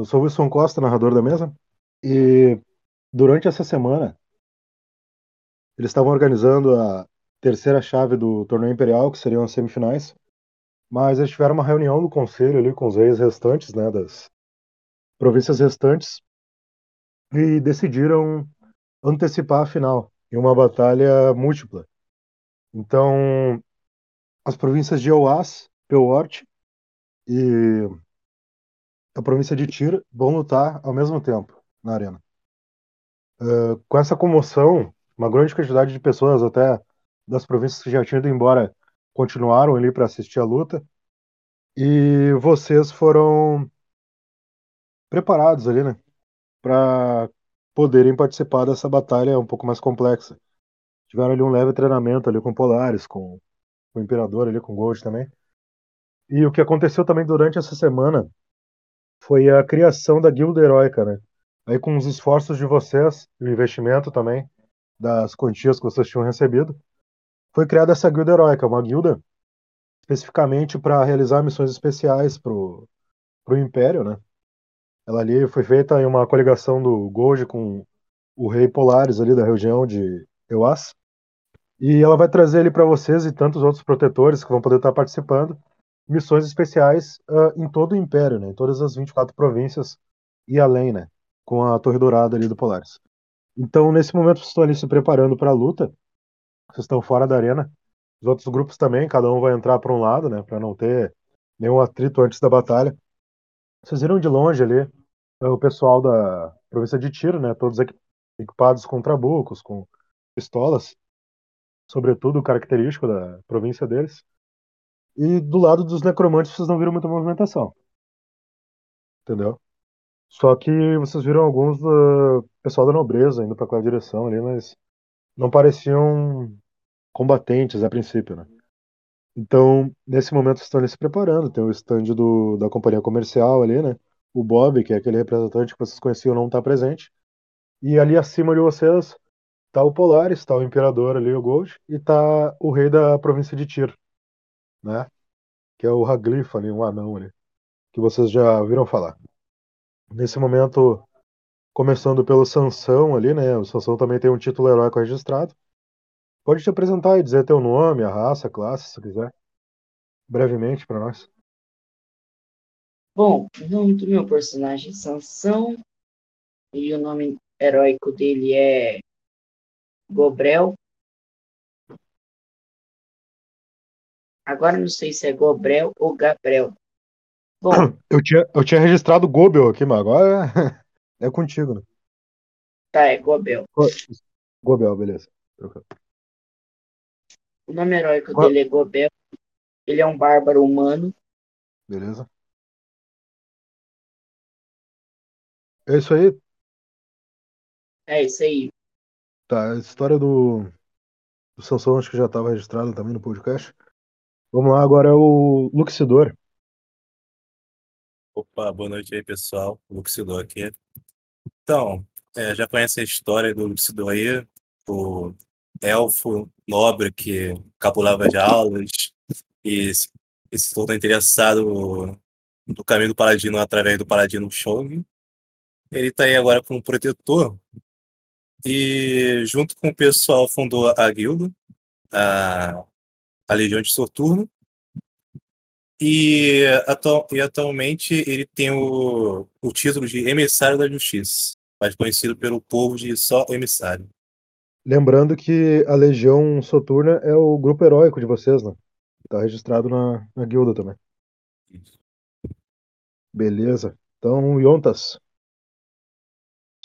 Eu sou Wilson Costa, narrador da mesa, e durante essa semana eles estavam organizando a terceira chave do torneio imperial, que seriam as semifinais, mas eles tiveram uma reunião no conselho ali com os reis restantes, né, das províncias restantes, e decidiram antecipar a final em uma batalha múltipla. Então, as províncias de Oas, Pewort e a província de Tir vão lutar ao mesmo tempo na arena. Uh, com essa comoção, uma grande quantidade de pessoas, até das províncias que já tinham ido embora, continuaram ali para assistir a luta. E vocês foram preparados ali, né? Para poderem participar dessa batalha um pouco mais complexa. Tiveram ali um leve treinamento ali com Polaris, com, com o Imperador ali, com Gold também. E o que aconteceu também durante essa semana foi a criação da Guilda Heróica, né? Aí com os esforços de vocês, o investimento também das quantias que vocês tinham recebido, foi criada essa Guilda Heróica, uma guilda especificamente para realizar missões especiais pro, pro Império, né? Ela ali foi feita em uma coligação do Gold com o Rei Polaris ali da região de Euas. E ela vai trazer ali para vocês e tantos outros protetores que vão poder estar participando missões especiais uh, em todo o Império, né? Em todas as 24 províncias e além, né? Com a Torre Dourada ali do Polaris. Então, nesse momento, vocês estão ali se preparando para a luta. Vocês estão fora da arena. Os outros grupos também, cada um vai entrar para um lado, né? Para não ter nenhum atrito antes da batalha. Vocês viram de longe ali uh, o pessoal da província de Tiro, né? Todos equipados com trabucos, com pistolas, sobretudo característico da província deles. E do lado dos necromantes vocês não viram muita movimentação. Entendeu? Só que vocês viram alguns do pessoal da nobreza indo para aquela direção ali, mas não pareciam combatentes a princípio, né? Então, nesse momento, vocês estão ali se preparando. Tem o stand do, da companhia comercial ali, né? O Bob, que é aquele representante que vocês conheciam, não está presente. E ali acima de vocês tá o Polaris, tá o Imperador ali, o Gold, e tá o rei da província de Tyr, né? Que é o Haglifa ali, um anão ali, que vocês já viram falar. Nesse momento, começando pelo Sansão ali, né? O Sansão também tem um título heróico registrado. Pode te apresentar e dizer teu nome, a raça, a classe, se quiser. Brevemente para nós. Bom, o nome do meu personagem é Sansão e o nome heróico dele é Gobrel. Agora não sei se é Gobrel ou Gabriel. Bom, eu tinha, eu tinha registrado Gobel aqui, mas agora é, é contigo, né? Tá, é Gobel. Gobel, beleza. O nome heróico Qual? dele é Gobel. Ele é um bárbaro humano. Beleza. É isso aí? É isso aí. Tá, a história do, do Sansão acho que já estava registrada também no podcast. Vamos lá, agora é o Luxidor. Opa, boa noite aí, pessoal. Luxidor aqui. Então, é, já conhece a história do Luxidor aí, o elfo nobre que capulava de aulas e se tornou interessado no caminho do Paladino através do Paladino Shong. Ele está aí agora como protetor e junto com o pessoal fundou a guilda, a a Legião de Soturno. E, atual, e atualmente ele tem o, o título de Emissário da Justiça, mais conhecido pelo povo de só Emissário. Lembrando que a Legião Soturna é o grupo heróico de vocês, né? Tá registrado na, na guilda também. Isso. Beleza. Então, Yontas.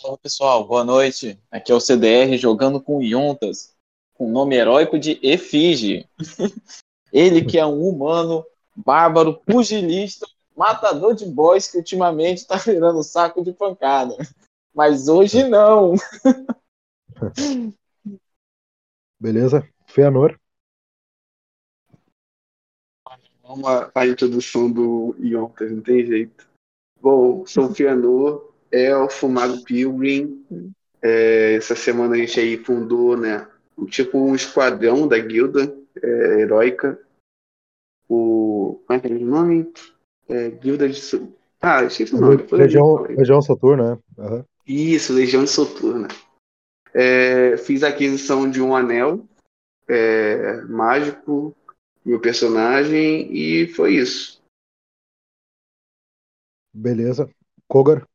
Olá, pessoal. Boa noite. Aqui é o CDR jogando com Yontas com o nome heróico de Efígie. Ele que é um humano, bárbaro, pugilista, matador de boys que ultimamente está virando saco de pancada. Mas hoje não. Beleza? Feanor. Vamos a introdução do Yontas, não tem jeito. Bom, sou Feanor, elfo, mago pilgrim. É, essa semana a gente aí fundou, né, tipo um esquadrão da guilda é, heróica. O. Como é que é o nome? É, guilda de. Ah, esqueci o nome. Legião. Legião Soturna, né? Aham. Isso, Legião de Soturna. É, fiz a aquisição de um anel é, mágico, meu personagem, e foi isso. Beleza. Kogar,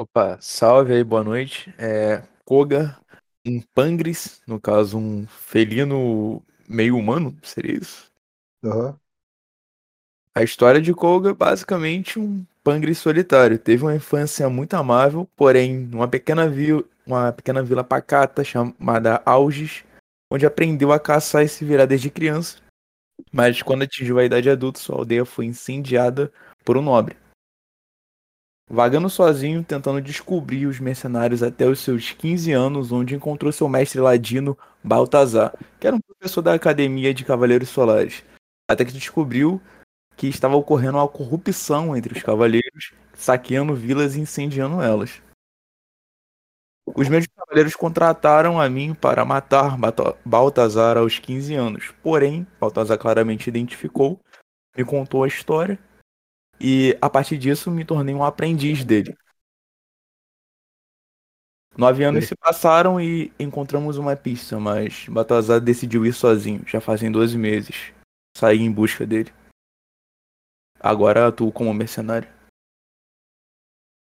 Opa, salve aí, boa noite. É, Koga, um pangris, no caso um felino meio humano, seria isso? aham. A história de Koga é basicamente um pangris solitário. Teve uma infância muito amável, porém, numa pequena vila, uma pequena vila pacata chamada Alges, onde aprendeu a caçar e se virar desde criança. Mas quando atingiu a idade adulta, sua aldeia foi incendiada por um nobre. Vagando sozinho, tentando descobrir os mercenários até os seus 15 anos, onde encontrou seu mestre ladino Baltazar, que era um professor da Academia de Cavaleiros Solares. Até que descobriu que estava ocorrendo uma corrupção entre os cavaleiros, saqueando vilas e incendiando elas. Os meus cavaleiros contrataram a mim para matar Baltazar aos 15 anos. Porém, Baltazar claramente identificou, me contou a história e a partir disso me tornei um aprendiz dele. Nove anos se passaram e encontramos uma pista, mas Baltazar decidiu ir sozinho, já fazem 12 meses. Saí em busca dele. Agora atuo como mercenário.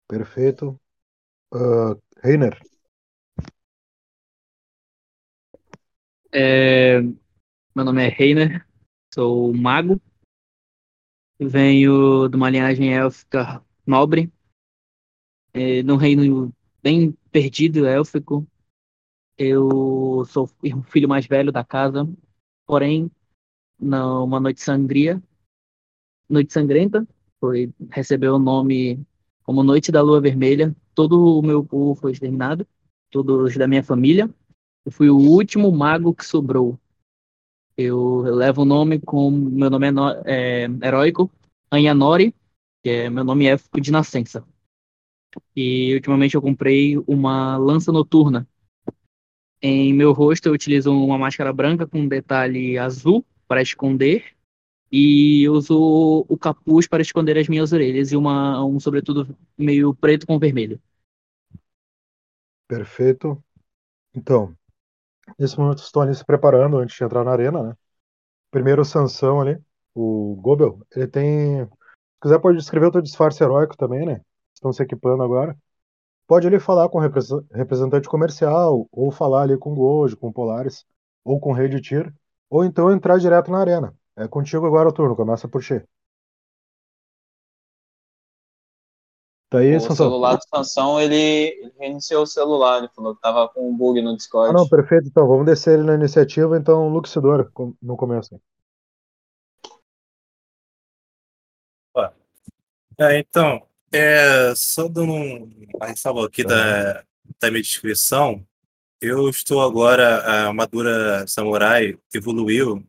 Perfeito. Ah, Reiner, É, meu nome é Reiner, sou mago, venho de uma linhagem élfica nobre, é, num reino bem perdido, élfico. Eu sou o filho mais velho da casa, porém, numa noite sangria, noite sangrenta, foi recebeu o nome como Noite da Lua Vermelha. Todo o meu povo foi exterminado, todos da minha família. Eu fui o último mago que sobrou. Eu levo o nome com meu nome é, é heróico, Anyanori, que é meu nome élfico de nascença. E ultimamente eu comprei uma lança noturna. Em meu rosto eu utilizo uma máscara branca com um detalhe azul para esconder e uso o capuz para esconder as minhas orelhas e uma um sobretudo meio preto com vermelho. perfeito. Então, nesse momento estão ali se preparando antes de entrar na arena, né? Primeiro Sansão ali, o Gobel, ele tem. Se quiser, pode descrever o teu disfarce heróico também, né? Estão se equipando agora. Pode ali falar com representante comercial, ou falar ali com o Gojo, com o Polaris, ou com o Rei de Tiro, ou então entrar direto na arena. É contigo agora o turno, começa por ti. Tá aí, O Sansão? celular do Sansão, ele, ele reiniciou o celular, ele falou que tava com um bug no Ah, Discord. não, perfeito. Então, vamos descer ele na iniciativa. Então, Luxidor, no começo. É, então, é, só dando um uma ressalva aqui da, da minha descrição, eu estou agora, a armadura samurai evoluiu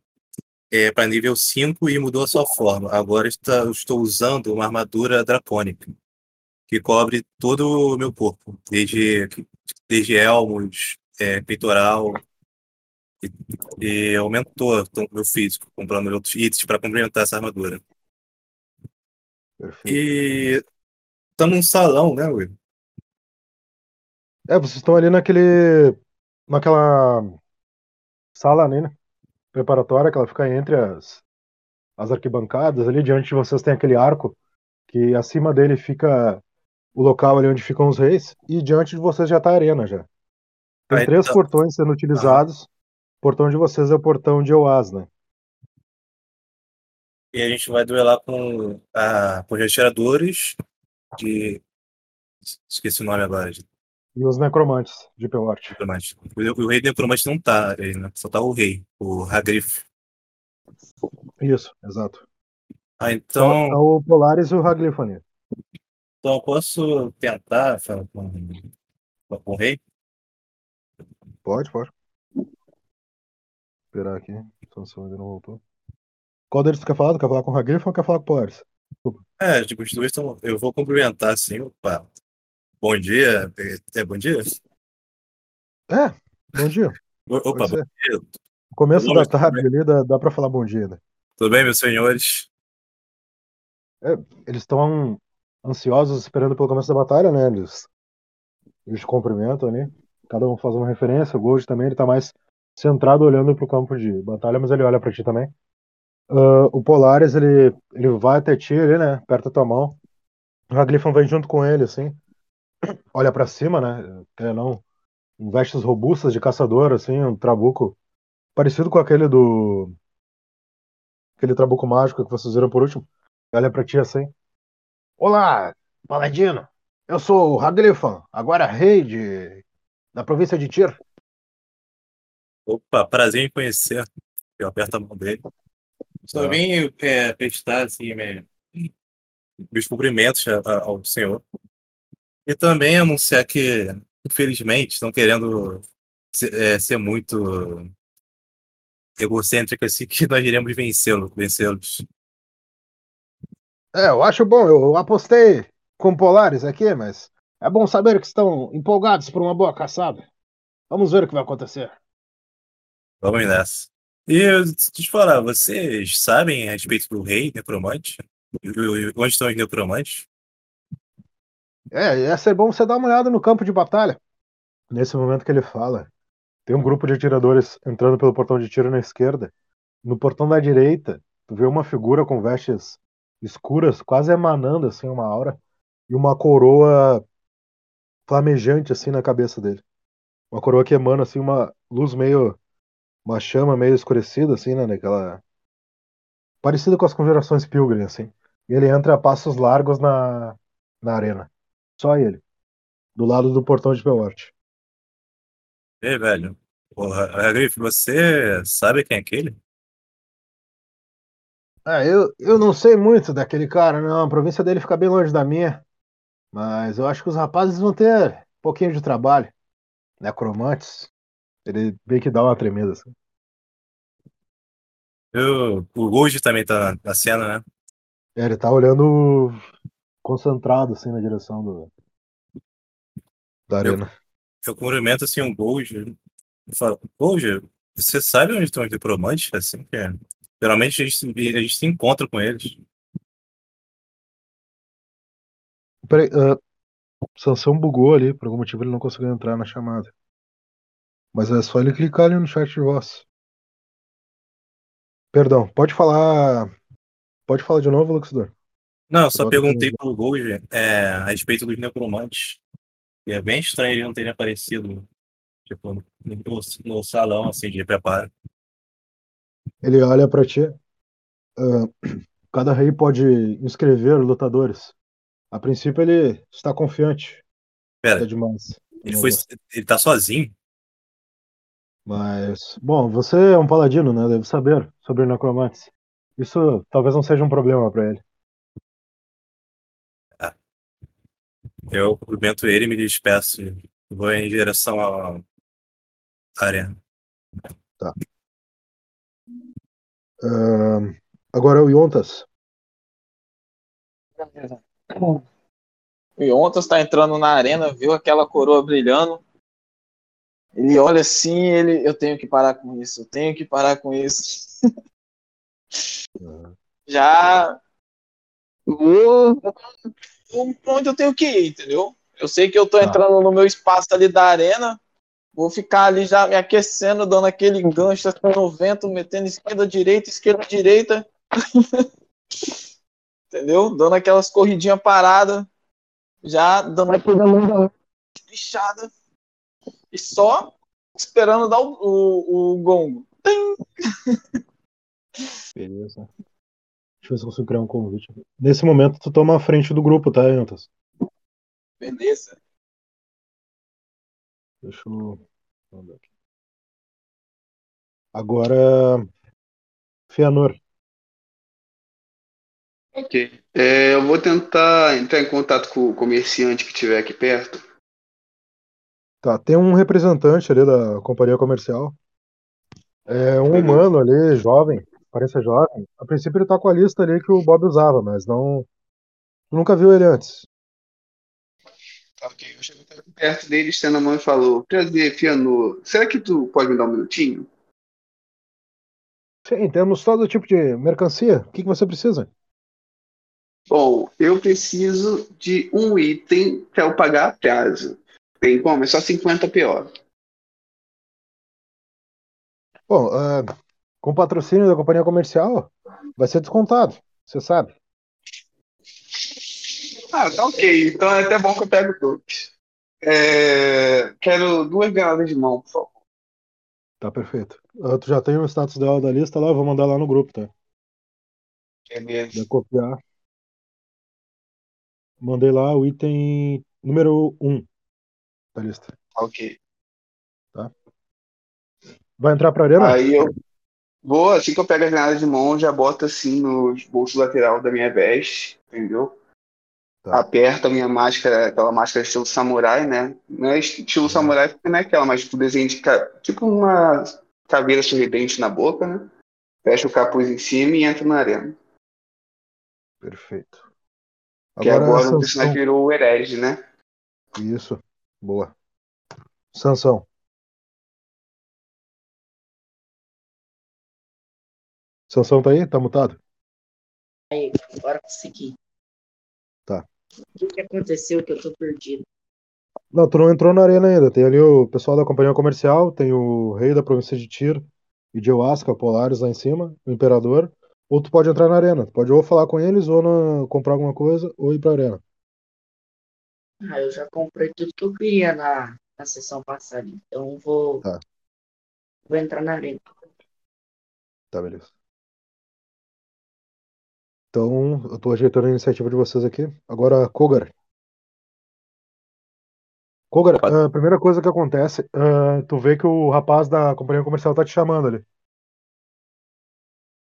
é, para nível 5 e mudou a sua forma. Agora está, eu estou usando uma armadura dracônica, que cobre todo o meu corpo, desde, desde elmos, é, peitoral, e, e aumentou o meu físico, comprando outros itens para complementar essa armadura. Perfeito. E estamos num salão, né, Will? É, vocês estão ali naquele. naquela sala ali, né? Preparatória, que ela fica entre as, as arquibancadas. Ali diante de vocês tem aquele arco, que acima dele fica o local ali onde ficam os reis, e diante de vocês já tá a arena já. Tem Ah, três então- portões sendo utilizados. O portão de vocês é o portão de Oaz, né? E a gente vai duelar com, a, com os retiradores de. Esqueci o nome agora. De E os necromantes de Pelort. necromante. O, o rei necromante não tá aí, né? Só tá o rei, o Hagrif. Isso, exato. Ah, Então, então, tá o Polaris e o Haglifone. Então eu posso tentar falar com, com o rei? Pode, pode. Esperar aqui. Sansão ainda não voltou. Qual deles tu quer falar? Tu quer falar com o Haglif ou quer falar com o Polaris? É, tipo, os dois estão. Eu vou cumprimentar assim, opa. Bom dia. É, é bom dia? É, bom dia. Opa, bom dia. No começo da tudo tarde ali dá, dá pra falar bom dia, né? Tudo bem, meus senhores? Eles estão ansiosos esperando pelo começo da batalha, né? Eles, eles cumprimentam ali. Cada um faz uma referência. O Gold também ele tá mais centrado olhando pro campo de batalha, mas ele olha pra ti também. Ah, o Polaris, ele, ele vai até ti ali, né? Aperta tua mão. O Haglifon vem junto com ele, assim. Olha pra cima, né? Quer não. Vestes robustas de caçador, assim, um trabuco parecido com aquele do. Aquele trabuco mágico que vocês viram por último. Olha pra ti assim. Olá, Paladino. Eu sou o Haglifon, agora rei de... da província de Tyr. Opa, prazer em conhecer. Eu aperto a mão dele. Só vim é, prestar assim, me- meus cumprimentos a- ao senhor. E também anunciar que, infelizmente, estão querendo ser, é, ser muito egocêntrico assim, que nós iremos vencê-lo, vencê-los. É, eu acho bom. Eu apostei com Polaris aqui, mas é bom saber que estão empolgados por uma boa caçada. Vamos ver o que vai acontecer. Vamos nessa. E te falar, vocês sabem a respeito do rei necromante? Onde estão os necromantes? É, ia ser bom você dar uma olhada no campo de batalha. Nesse momento que ele fala, tem um grupo de atiradores entrando pelo portão de tiro na esquerda. No portão da direita, tu vê uma figura com vestes escuras, quase emanando assim uma aura, e uma coroa flamejante assim na cabeça dele. Uma coroa que emana assim uma luz meio uma chama meio escurecida assim, né, naquela parecida com as conjurações Pilgrim assim. E ele entra a passos largos na na arena. Só ele, do lado do portão de Belort. Ei, velho. Porra, Griff, você sabe quem é aquele? Ah, eu, eu não sei muito daquele cara, não. A província dele fica bem longe da minha. Mas eu acho que os rapazes vão ter um pouquinho de trabalho. Necromantes. Ele meio que dá uma tremenda assim. Eu, o Gold também tá na cena, né? É, ele tá olhando concentrado assim na direção do, da arena. Eu cumprimento assim um Gold. Eu falo, Gold, você sabe onde estão os necromantes? Assim, que é- Geralmente a gente, se- a gente se encontra com eles. Peraí, ah, Sansão bugou ali, por algum motivo ele não conseguiu entrar na chamada. Mas é só ele clicar ali no chat de voz. Perdão, pode falar. Pode falar de novo, Luxidor? Não, eu só Bota perguntei pro Gold é, a respeito dos necromantes. E é bem estranho ele não ter aparecido tipo, no, no salão assim, de preparo. Ele olha pra ti. Ah, cada rei pode inscrever lutadores. A princípio ele está confiante. Pera, É demais. ele, foi, ele tá sozinho? Mas, bom, você é um paladino, né? Deve saber sobre necromantes. Isso talvez não seja um problema pra ele. Eu cumprimento ele e me despeço. Vou em direção à arena. Ah, agora é o Yontas. O Yontas tá entrando na arena, viu aquela coroa brilhando. Ele olha assim, ele, eu tenho que parar com isso, eu tenho que parar com isso. Já vou vou pra onde eu tenho que ir, entendeu? Eu sei que eu tô Tá. entrando no meu espaço ali da arena, vou ficar ali já me aquecendo, dando aquele gancho assim no vento, metendo esquerda, direita, esquerda, direita. entendeu? Dando aquelas corridinhas paradas, já dando aquela bichada e só esperando dar o, o, o gongo. Beleza. Deixa eu ver se eu consigo criar um convite. Nesse momento, tu toma a frente do grupo, tá, Yontas? Beleza. Deixa eu. Agora. Fianor. Ok. É, eu vou tentar entrar em contato com o comerciante que estiver aqui perto. Tá, tem um representante ali da companhia comercial. É um Uhum. humano ali, jovem, parece jovem. A princípio ele tá com a lista ali que o Bob usava, mas não. Tu nunca viu ele antes. Ok. Eu chego perto dele, estendo a mão e falo: Prazer, Fiano. Será que tu pode me dar um minutinho? Sim, temos todo tipo de mercancia. O que, que você precisa? Bom, eu preciso de um item para eu pagar a prazo. Tem como? É só 50 pior. Bom, ah, com patrocínio da companhia comercial, vai ser descontado, você sabe. Ah, tá ok. Então é até bom que eu pego todos. É, Quero duas granadas de mão, por favor. Tá perfeito. Ah, tu já tem o status dela da lista lá, eu vou mandar lá no grupo, tá? Beleza. Vai copiar. Mandei lá o item número 1 da lista. Ok. Vai entrar pra arena? Aí eu vou, assim que eu pego as granadas de mão, já boto assim nos bolsos lateral da minha veste, entendeu? Tá. Aperto a minha máscara, aquela máscara estilo samurai, né? Não é estilo samurai porque não é aquela, mas tipo desenho de ca- tipo uma caveira sorridente na boca, né? Fecho o capuz em cima e entro na arena. Perfeito. Que agora o Sansão. personagem virou o herege, né? Isso. Boa. Sansão. Sansão tá aí? Tá mutado? Aí, agora consegui. Tá. O que, aconteceu que eu tô perdido? Não, tu não entrou na arena ainda. Tem ali o pessoal da companhia comercial, tem o rei da província de Tyr e de Oasca, Polaris lá em cima, o imperador. Ou tu pode entrar na arena. Tu pode ou falar com eles, ou na- comprar alguma coisa, ou ir pra arena. Ah, eu já comprei tudo que eu queria na, na sessão passada. Então vou. Tá. Vou entrar na arena. Tá, beleza. Então, eu tô ajeitando a iniciativa de vocês aqui. Agora, Kogar. Kogar, a primeira coisa que acontece, ah, tu vê que o rapaz da companhia comercial tá te chamando ali.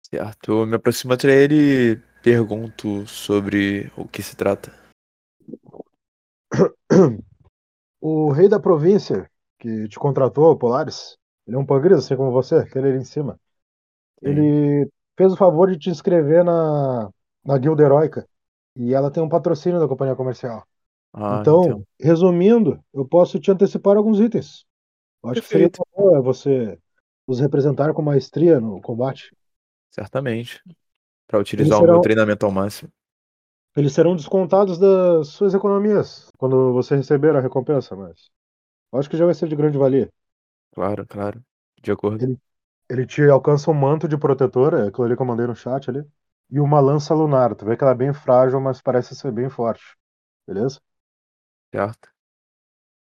Certo. Eu me aproximo até ele e pergunto sobre o que se trata. O rei da província que te contratou, Polaris, ele é um pangris, assim como você, aquele ali em cima. Ele fez o favor de te inscrever na, na guilda heróica. E ela tem um patrocínio da companhia comercial. Ah, então, então. resumindo, eu posso te antecipar alguns itens. Eu acho que seria Perfeito. bom é você os representar com maestria no combate. Certamente. Para utilizar o serão- meu treinamento ao máximo. Eles serão descontados das suas economias quando você receber a recompensa, mas eu acho que já vai ser de grande valia. Claro, claro. De acordo. Ele- Ele te alcança um manto de protetor, é aquilo ali que eu mandei no chat ali, e uma lança lunar. Tu vê que ela é bem frágil, mas parece ser bem forte. Beleza? Certo.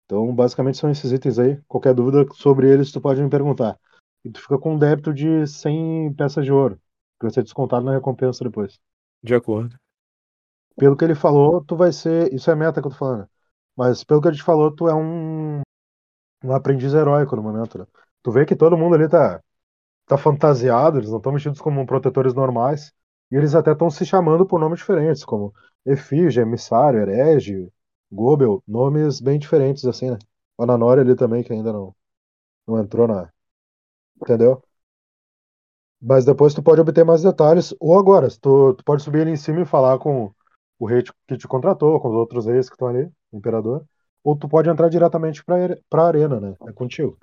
Então, basicamente são esses itens aí. Qualquer dúvida sobre eles, tu pode me perguntar. E tu fica com um débito de 100 peças de ouro, que vai ser descontado na recompensa depois. De acordo. Pelo que ele falou, tu vai ser. Isso é meta que eu tô falando. Mas pelo que ele te falou, tu é um, um aprendiz heróico no momento, né? Tu vê que todo mundo ali tá, tá fantasiado, eles não estão vestidos como protetores normais. E eles até estão se chamando por nomes diferentes, como Efígie, Emissário, Herege, Gobel, nomes bem diferentes, assim, né? O Ananori ali também, que ainda não, não entrou na. Entendeu? Mas depois tu pode obter mais detalhes, ou agora, tu, tu pode subir ali em cima e falar com o rei que te contratou, com os outros reis que estão ali, o imperador, ou tu pode entrar diretamente pra, are- pra arena, né? É contigo.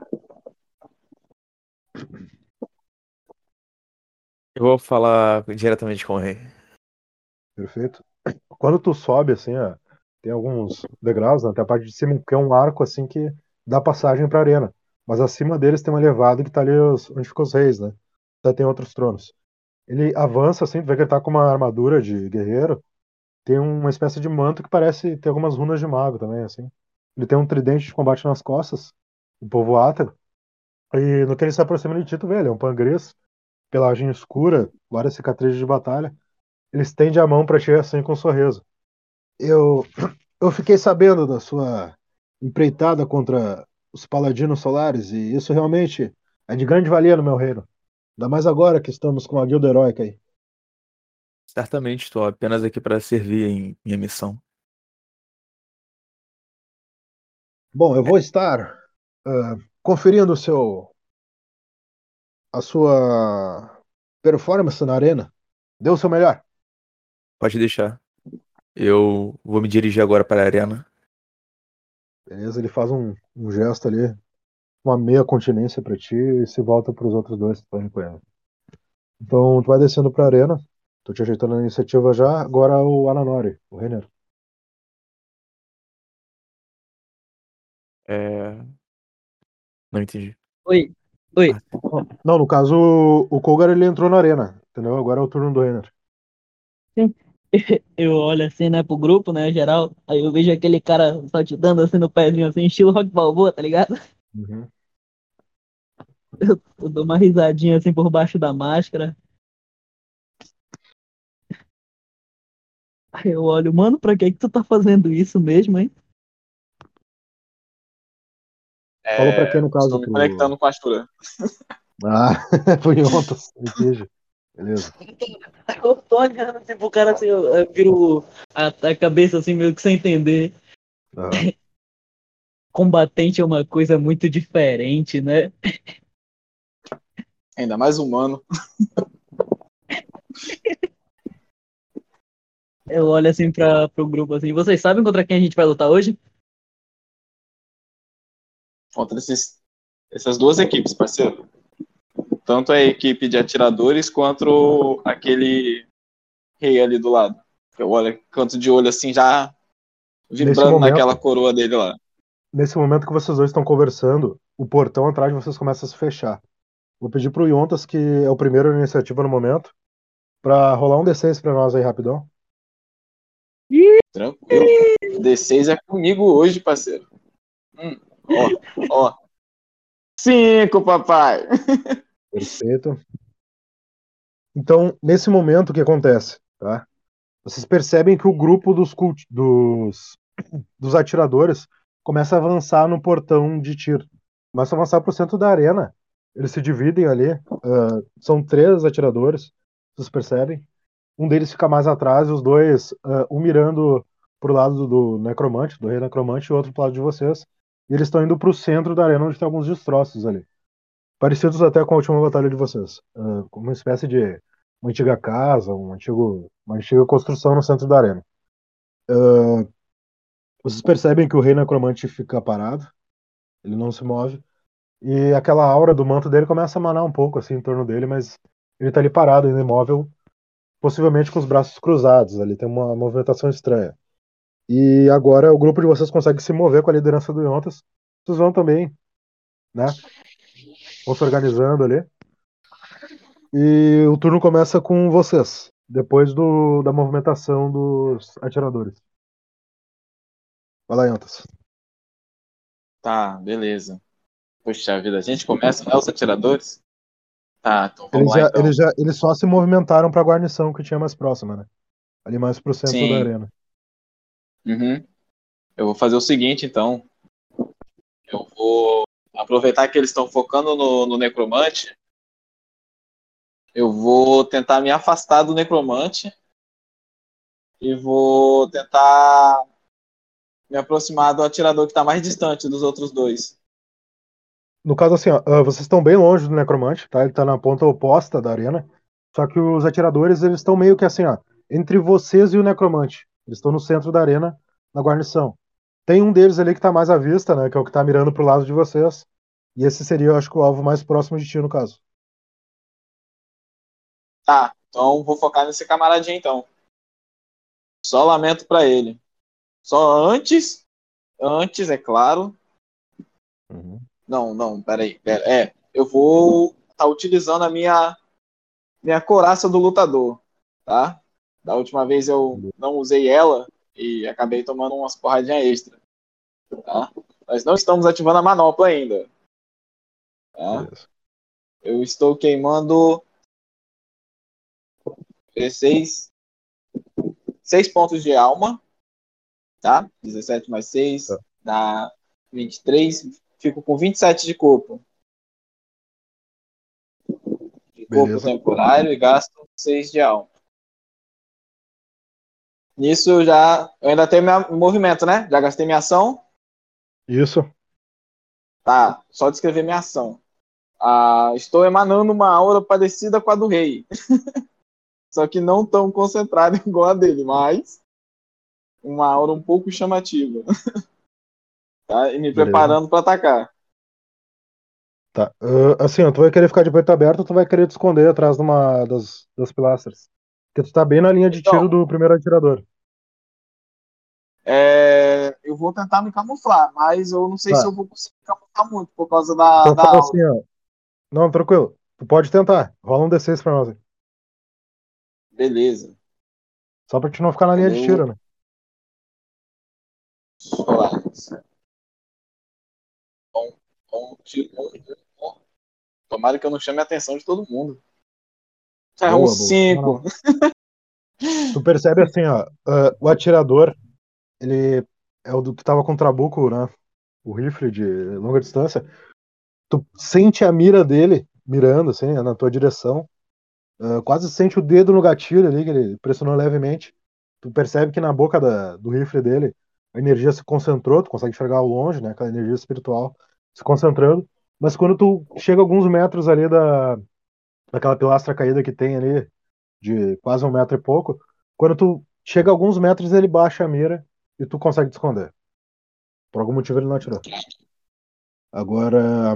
Eu vou falar diretamente com o rei. Perfeito. Quando tu sobe, assim, ó, tem alguns degraus, né? Tem a parte de cima, que é um arco, assim, que dá passagem pra arena. Mas acima deles tem uma elevada que tá ali os- onde ficam os reis, né? Até tem outros tronos. Ele avança, assim, tu vê que ele tá com uma armadura de guerreiro. Tem uma espécie de manto que parece ter algumas runas de mago também, assim. Ele tem um tridente de combate nas costas, o povo átaro. E no que ele se aproxima de ti, tu vê, ele é um pangris, pelagem escura, várias cicatrizes de batalha. Ele estende a mão pra ti assim com um sorriso. Eu, eu fiquei sabendo da sua empreitada contra os paladinos solares e isso realmente é de grande valia no meu reino. Ainda mais agora que estamos com a guilda heróica aí. Certamente estou apenas aqui para servir em minha missão. Bom, eu vou estar ah, conferindo o seu a sua performance na arena. Deu o seu melhor. Pode deixar. Eu vou me dirigir agora para a arena. Beleza? Ele faz um, um gesto ali, uma meia continência pra ti e se volta pros outros dois que estão com ele. Então, tu vai descendo pra arena. Tô te ajeitando a iniciativa já. Agora o Ananori, o Renner. É... Não entendi. Oi. Oi. Não, no caso, o o Kogar ele entrou na arena, entendeu? Agora é o turno do Renner. Eu olho assim, né, pro grupo, né, geral. Aí eu vejo aquele cara só te dando assim no pezinho, assim, estilo rock balboa, tá ligado? Uhum. Eu dou uma risadinha assim por baixo da máscara. Aí eu olho, mano, pra que que tu tá fazendo isso mesmo, hein? Falou pra quem no caso? Estou me conectando com a Ashura. Ah, foi ontem. Beleza. Eu tô olhando assim pro cara assim, eu, eu viro a, a cabeça assim, meio que sem entender. Combatente é uma coisa muito diferente, né? Ainda mais humano. Eu olho assim pra, pro grupo assim, vocês sabem contra quem a gente vai lutar hoje? Contra esses, essas duas equipes, parceiro. Tanto a equipe de atiradores quanto aquele rei ali do lado. Eu olho, canto de olho assim, já vibrando momento- naquela coroa dele lá. Nesse momento que vocês dois estão conversando, o portão atrás de vocês começa a se fechar. Vou pedir pro Yontas, que é o primeiro na iniciativa no momento, pra rolar um D6 pra nós aí rapidão. Tranquilo. D6 é comigo hoje, parceiro. Hum, ó, ó. Cinco, papai. Perfeito. Então, nesse momento, o que acontece? Tá? Vocês percebem que o grupo dos, cult... dos... dos atiradores começa a avançar no portão de tiro. Começa a avançar para o centro da arena. Eles se dividem ali. ah, são três atiradores, vocês percebem. Um deles fica mais atrás, os dois, ah, um mirando pro lado do necromante, do rei necromante, e o outro pro lado de vocês. Eles estão indo pro centro da arena, onde tem alguns destroços ali parecidos até com a última batalha de vocês. Como uma espécie de uma antiga casa, um antigo, uma antiga construção no centro da arena. Ah, vocês percebem que o rei necromante fica parado, ele não se move, e aquela aura do manto dele começa a manar um pouco assim em torno dele, mas ele tá ali parado, ainda imóvel, possivelmente com os braços cruzados, ali tem uma movimentação estranha. E agora o grupo de vocês consegue se mover com a liderança do Yontas. Vocês vão também, né? vão se organizando ali. E o turno começa com vocês, depois do, da movimentação dos atiradores. Vai lá, Yantas. Tá, beleza. Puxa vida, a gente começa, né, os atiradores? Tá, então Eles, vamos lá, já, então. eles, já, eles só se movimentaram pra guarnição que tinha mais próxima, né? Ali mais pro centro Sim. da arena. Uhum. Eu vou fazer o seguinte, então. Eu vou aproveitar que eles estão focando no, no necromante. Eu vou tentar me afastar do necromante. E vou tentar me aproximar do atirador que está mais distante dos outros dois. No caso, assim, ó, ah, vocês estão bem longe do necromante, tá? Ele tá na ponta oposta da arena. Só que os atiradores, eles estão meio que assim, ó, entre vocês e o necromante. Eles estão no centro da arena, na guarnição. Tem um deles ali que tá mais à vista, né? Que é o que tá mirando pro lado de vocês. E esse seria, eu acho que, o alvo mais próximo de ti, no caso. Tá, então vou focar nesse camaradinho então. Só lamento pra ele. Só antes, antes, é claro. Não, não, peraí, pera, é, eu vou estar tá utilizando a minha minha coraça do lutador, tá? Da última vez eu não usei ela e acabei tomando umas porradinhas extra, tá? Nós não estamos ativando a manopla ainda, tá? Eu estou queimando 16 6 pontos de alma, tá? 17 mais 6 Tá. dá 23, fico com 27 de corpo. De corpo Beleza. temporário e gasto 6 de alma. Nisso eu já. Eu ainda tenho meu movimento, né? Já gastei minha ação. Isso. Tá, só descrever minha ação. Ah, estou emanando uma aura parecida com a do rei. Só que não tão concentrada igual a dele, mas uma aura um pouco chamativa. tá? E me Beleza. preparando para atacar. Tá. Ah, assim, tu vai querer ficar de peito aberto ou tu vai querer te esconder atrás de uma das, das pilastras? Porque tu tá bem na linha de Então. tiro do primeiro atirador. É, eu vou tentar me camuflar, mas eu não sei Tá. se eu vou conseguir camuflar muito por causa da, Então da fala aula. assim, ó. Não, tranquilo. Tu pode tentar. Rola um D6 pra nós. aí. Beleza. Só pra te não ficar na linha de tiro, né? Bom, bom, bom, bom. Tomara que eu não chame a atenção de todo mundo. É Boa, um boa. 5. Tu percebe assim, ó. ah, o atirador, ele é o do que tava com o trabuco, né? O rifle de longa distância. Tu sente a mira dele mirando, assim, na tua direção. Ah, quase sente o dedo no gatilho ali, que ele pressionou levemente. Tu percebe que na boca da- do rifle dele a energia se concentrou, tu consegue enxergar ao longe, né? Aquela energia espiritual se concentrando. Mas quando tu chega a alguns metros ali da, daquela pilastra caída que tem ali, de quase um metro e pouco, quando tu chega a alguns metros ele baixa a mira e tu consegue te esconder. Por algum motivo ele não atirou. Agora.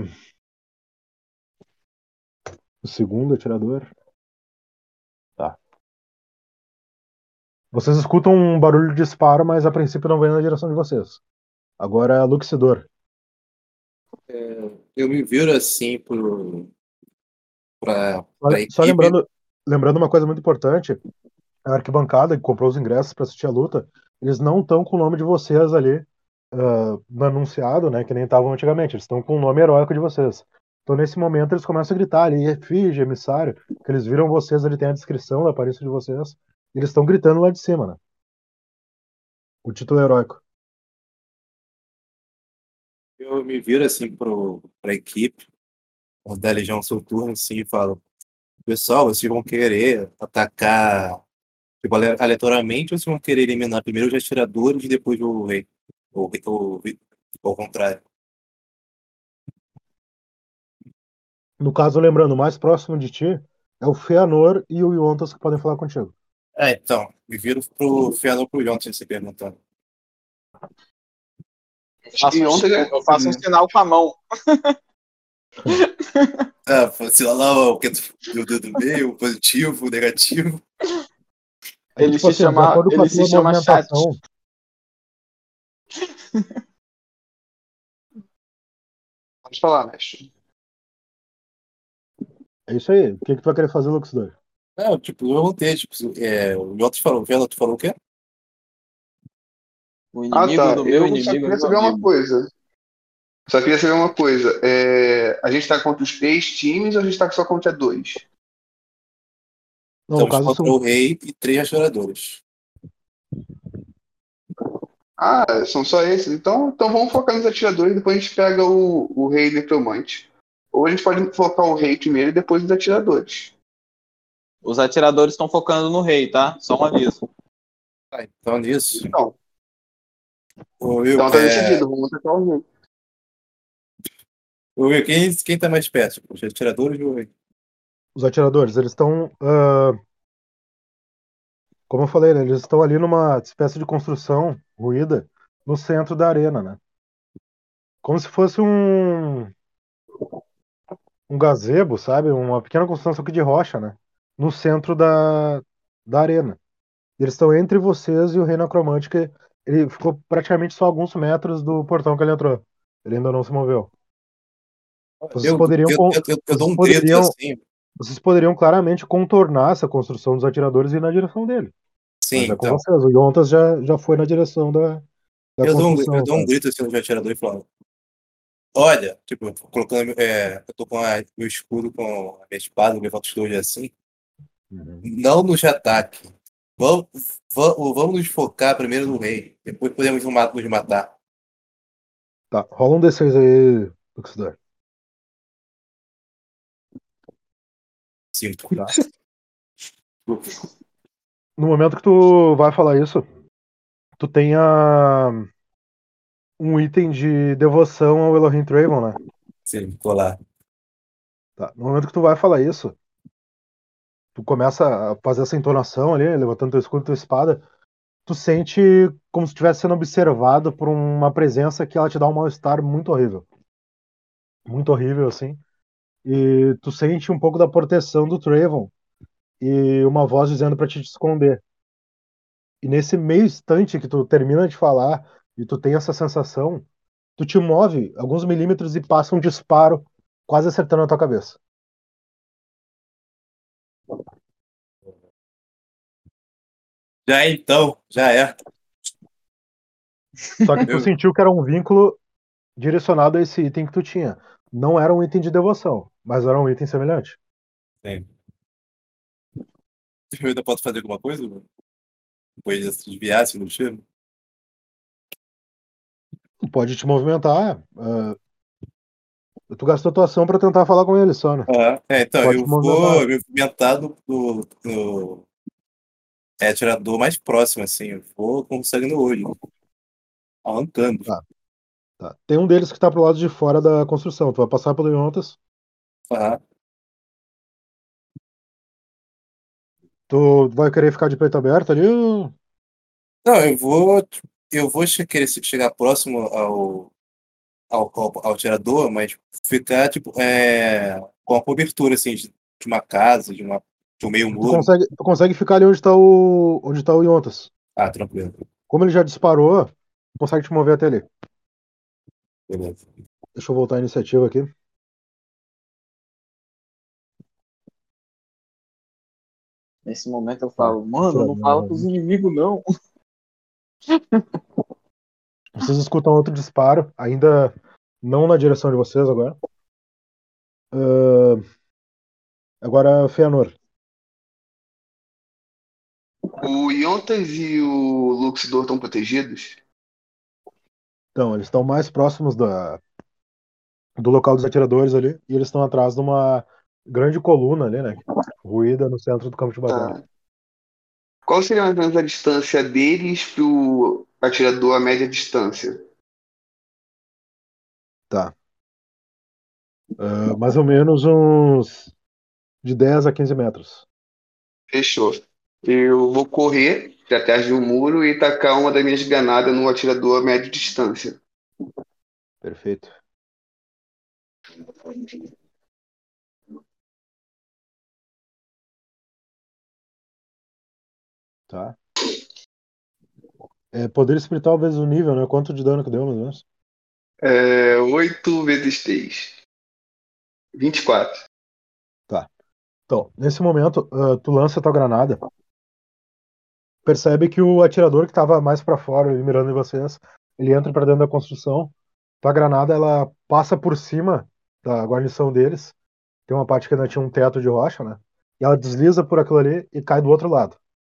O segundo atirador. Tá. Vocês escutam um barulho de disparo, mas a princípio não vem na direção de vocês. Agora, Luxidor. Eu me viro assim pro. Pra, Só, só lembrando, lembrando uma coisa muito importante: a arquibancada que comprou os ingressos para assistir a luta, eles não estão com o nome de vocês ali ah, no anunciado, né? Que nem estavam antigamente. Eles estão com o nome heróico de vocês. Então, nesse momento, eles começam a gritar ali, efígie, emissário, que eles viram vocês ali, tem a descrição da aparência de vocês, e eles estão gritando lá de cima, né? O título heróico. Eu me viro assim pro, pra equipe da Legião Soturna assim, e falo: Pessoal, vocês vão querer atacar tipo, ale- aleatoriamente ou vocês vão querer eliminar primeiro os atiradores e depois o rei? Ou, ou, ou ao contrário? No caso, lembrando, o mais próximo de ti é o Feanor e o Yontas que podem falar contigo. É, então, me viro pro Fiador pro Jonathan se perguntando. Faço E um, é- eu faço um sinal com a mão. Ah, sei lá, o que do dedo meio, positivo, negativo. Aí, Ele tipo se assim, chama- ele se chama chat. Pode falar, mestre. É isso aí. O que, que tu vai querer fazer, Luxidor? Não, tipo, eu perguntei, tipo, é, o Jonathan falou, o Jonathan falou o quê? O Ah, inimigo tá. do meu Eu inimigo é queria saber uma coisa. Só queria saber uma coisa. É, A gente tá contra os três times ou a gente tá só contra dois? Não, Estamos caso, contra são, o rei e três atiradores. Ah, são só esses. Então, então vamos focar nos atiradores e depois a gente pega o, o rei necromante. Ou a gente pode focar o rei primeiro e depois os atiradores. Os atiradores estão focando no rei, tá? Só um aviso. Ah, então nisso. Então, O Will, então tá é, decidido, vamos atacar o rei. Will, quem, quem tá mais perto? Os atiradores ou os atiradores, eles estão. ah, como eu falei, né, eles estão ali numa espécie de construção ruída no centro da arena, né? Como se fosse um. Um gazebo, sabe? Uma pequena construção aqui de rocha, né? No centro da, da arena. Eles estão entre vocês e o Rei Necromante, que ele ficou praticamente só alguns metros do portão que ele entrou. Ele ainda não se moveu. Vocês eu, poderiam eu, eu, eu, dou um poderiam- assim. Vocês poderiam claramente contornar essa construção dos atiradores e ir na direção dele. Sim, Mas é então. vocês. O Yontas já, já foi na direção da, da Eu dou, um, eu dou um sabe? grito assim no atirador e falo: Olha, tipo, colocando. É, eu tô com a- meu escudo com a minha espada, levanto os dois assim. Uhum. Não nos ataque. Vamos, vamos, vamos nos focar primeiro no rei. Depois podemos nos matar. Tá, rola um D6 aí, Luxidor. Cinco. Tá. No momento que tu vai falar isso, tu tem a, um item de devoção ao Elohim Traven, né? Sim, colar. Tá. No momento que tu vai falar isso, tu começa a fazer essa entonação ali, levantando teu escudo e tua espada, tu sente como se estivesse sendo observado por uma presença que ela te dá um mal-estar muito horrível. Muito horrível, assim. E tu sente um pouco da proteção do Trayvon e uma voz dizendo para te esconder. E nesse meio instante que tu termina de falar e tu tem essa sensação, tu te move alguns milímetros e passa um disparo quase acertando a tua cabeça. Já é, então, já é. Só que tu sentiu que era um vínculo direcionado a esse item que tu tinha. Não era um item de devoção, mas era um item semelhante. Sim. Eu ainda posso fazer alguma coisa? mano? Depois de desviar assim no tiro? Tu pode te movimentar. ah, tu gastou tua ação pra tentar falar com ele só, né? Ah, é, então, Pode eu vou me movimentar do, do, do é, atirador mais próximo, assim. Eu vou com sangue no olho. Arrancando. Tá. Tá. Tem um deles que tá pro lado de fora da construção. Tu vai passar pelo Yontas. Tu vai querer ficar de peito aberto ali? ou- Não, eu vou. Eu vou che- querer se- chegar próximo ao, ao, ao, ao atirador, mas ficar, tipo, é, com a cobertura, assim, de, de uma casa, de, uma, de um meio Tu muro. consegue, tu consegue ficar ali onde tá o. onde tá o Yontas. Ah, tranquilo. Como ele já disparou, tu consegue te mover até ali. Beleza. Deixa eu voltar a iniciativa aqui. Nesse momento eu falo, mano, tira não fala com os inimigos, não. Vocês escutam outro disparo, ainda não na direção de vocês agora. Ahn, agora, Feanor. O Yontas e o Luxidor estão protegidos? Então, eles estão mais próximos da, do local dos atiradores ali, e eles estão atrás de uma grande coluna ali, né? Ruída no centro do campo de batalha. Tá. Qual seria mais ou menos a distância deles pro atirador a média distância? Tá. Ah, mais ou menos uns de 10 a 15 metros. Fechou. Eu vou correr pra trás de um muro e tacar uma das minhas granadas no atirador a média distância. Perfeito. Tá. É, poder espiritual vezes o nível, né? Quanto de dano que deu, mais ou menos? É, 8 vezes 3. 24. Então, nesse momento, ah, tu lança tua granada. Percebe que o atirador que estava mais pra fora e mirando em vocês, ele entra pra dentro da construção. Tua granada, ela passa por cima da guarnição deles. Tem uma parte que ainda tinha um teto de rocha, né? E ela desliza por aquilo ali e cai do outro lado,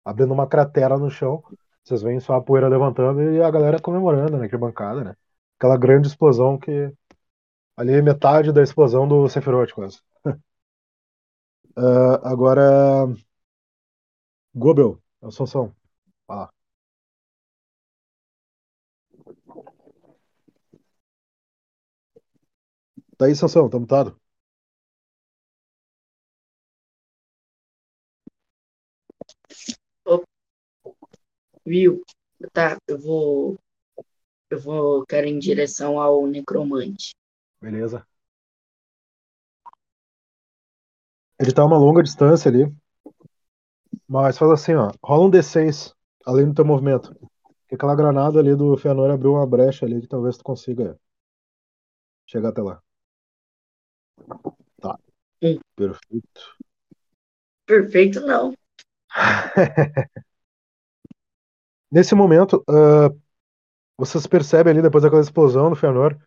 abrindo uma cratera no chão. Vocês veem só a poeira levantando e a galera comemorando, né? Que bancada, né? Aquela grande explosão que. Ali é metade da explosão do Sephiroth, quase. Ah, agora. Gobel, é o Sansão. Tá aí, Sansão, tá mutado. Viu? Tá, eu vou. Eu vou, quero ir em direção ao necromante. Beleza. Ele tá a uma longa distância ali. Mas faz assim, ó. Rola um D6 além do teu movimento. Porque aquela granada ali do Fëanor abriu uma brecha ali que talvez tu consiga chegar até lá. Tá. Hum. Perfeito. Perfeito, não. Nesse momento, ah, vocês percebem ali, depois daquela explosão do Fëanor,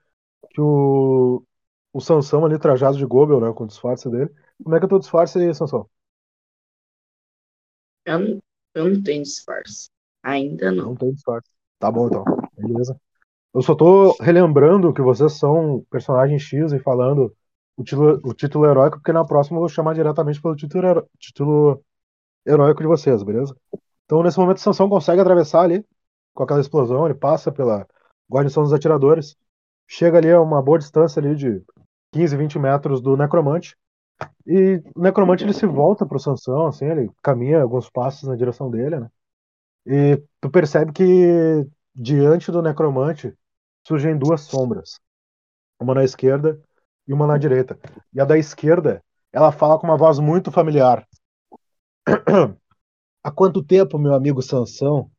que o, o Sansão ali, trajado de Gobel, né, com o disfarce dele. Como é que é o teu disfarce aí, Sansão? Eu não, eu não tenho disfarce. Ainda não. Não tem disfarce. Tá bom, então. Beleza. Eu só tô relembrando que vocês são personagem X e falando o título, o título heróico, porque na próxima eu vou chamar diretamente pelo título, título heróico de vocês, beleza? Então, nesse momento, Sansão consegue atravessar ali com aquela explosão, ele passa pela guarnição dos atiradores, chega ali a uma boa distância ali de 15, 20 metros do necromante. E o necromante ele se volta pro Sansão, assim, ele caminha alguns passos na direção dele, né? E tu percebe que diante do necromante surgem duas sombras. Uma na esquerda e uma na direita. E a da esquerda, ela fala com uma voz muito familiar. Há quanto tempo, meu amigo Sansão?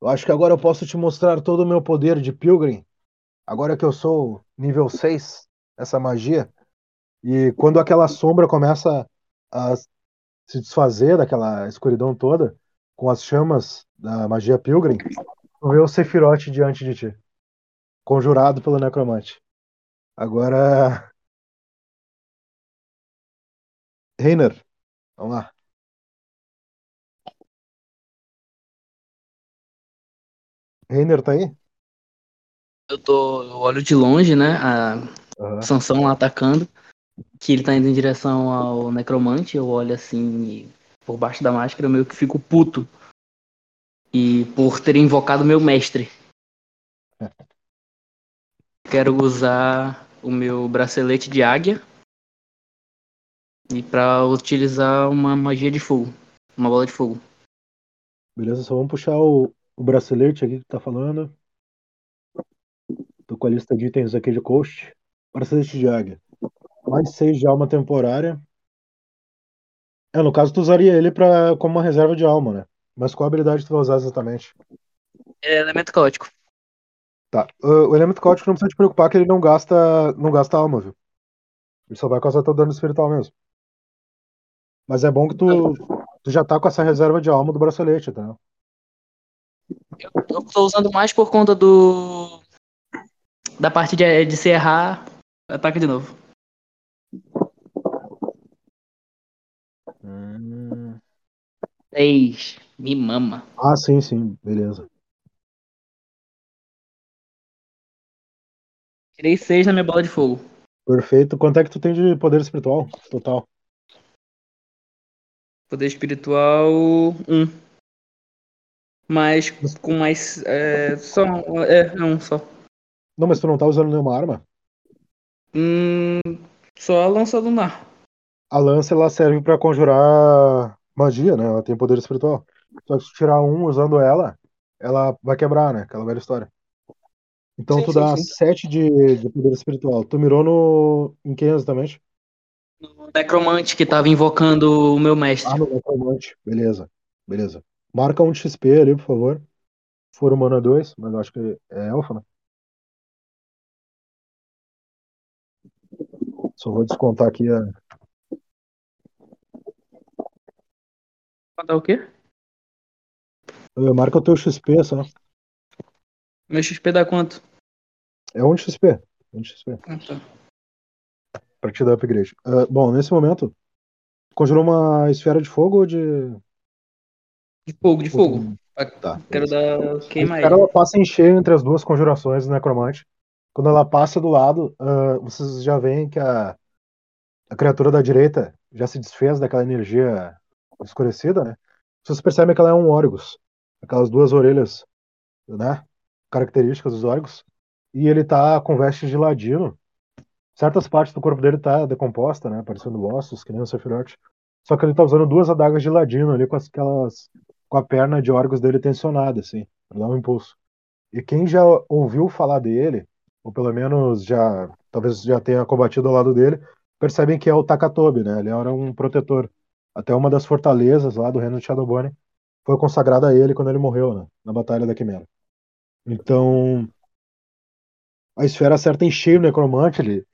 Eu acho que agora eu posso te mostrar todo o meu poder de Pilgrim. Agora que eu sou nível 6, essa magia. E quando aquela sombra começa a se desfazer daquela escuridão toda, com as chamas da magia Pilgrim, tu vê o Sephiroth diante de ti. Conjurado pelo necromante. Agora. Reiner, vamos lá. Reiner tá aí? Eu tô. Eu olho de longe, né? A Aham. Sansão lá atacando. Que ele tá indo em direção ao necromante. Eu olho assim e por baixo da máscara eu meio que fico puto. E por ter invocado meu mestre. Quero usar o meu bracelete de águia. E pra utilizar uma magia de fogo. Uma bola de fogo. Beleza, só vamos puxar o, o bracelete aqui que tá falando. Tô com a lista de itens aqui de coast. Bracelete de águia. Mais 6 de alma temporária. É, no caso, tu usaria ele pra, como uma reserva de alma, né? Mas qual habilidade tu vai usar exatamente? É elemento caótico. Tá. Uh, o elemento caótico não precisa te preocupar que ele não gasta, não gasta alma, viu? Ele só vai causar teu dano espiritual mesmo. Mas é bom que tu, tu já tá com essa reserva de alma do bracelete, tá? Eu, tô usando mais por conta do. Da parte de, de se errar, ataca de novo. Hum. 6. Me mama. Ah, sim, sim, beleza. Tirei 6 na minha bola de fogo. Perfeito. Quanto é que tu tem de poder espiritual total? Poder espiritual 1. Mas com mais. É, só. É, um só. Não, mas tu não tá usando nenhuma arma? Hum, só a lança lunar. A lança ela serve pra conjurar magia, né? Ela tem poder espiritual. Só que se tu tirar um usando ela, ela vai quebrar, né? Aquela velha história. Então Sim, tu dá sim. 7 de, de poder espiritual. Tu mirou no. em quem exatamente? O necromante que tava invocando o meu mestre. Ah, no necromante. Beleza. Beleza. Marca um de XP ali, por favor. For humano é 2, mas eu acho que é elfa, né? Só vou descontar aqui a. Dá o quê? Marca o teu XP só. Meu XP dá quanto? É um de XP. Um de XP. Ah, tá. Pra te dar upgrade. Ah, bom, nesse momento, conjurou uma esfera de fogo ou de. De fogo, de fogo. Tá. Quero dar. A Queima ele. ela passa em cheio entre as duas conjurações do necromante. Quando ela passa do lado, ah, vocês já veem que a, a criatura da direita já se desfez daquela energia escurecida, né? Vocês percebem que ela é um Orgus. Aquelas duas orelhas, né? Características dos Orgus. E ele tá com vestes de ladino. Certas partes do corpo dele tá decomposta, né? Parecendo ossos, que nem o Sephiroth. Só que ele tá usando duas adagas de ladino ali com as- aquelas. Com a perna de Orgus dele tensionada, assim, pra dar um impulso. E quem já ouviu falar dele, ou pelo menos já. talvez já tenha combatido ao lado dele, percebem que é o Takatobi, né? Ele era um protetor. Até uma das fortalezas lá do reino de Shadowbone foi consagrada a ele quando ele morreu, né? Na Batalha da Quimera. Então. A esfera acerta em cheio o necromante, ele,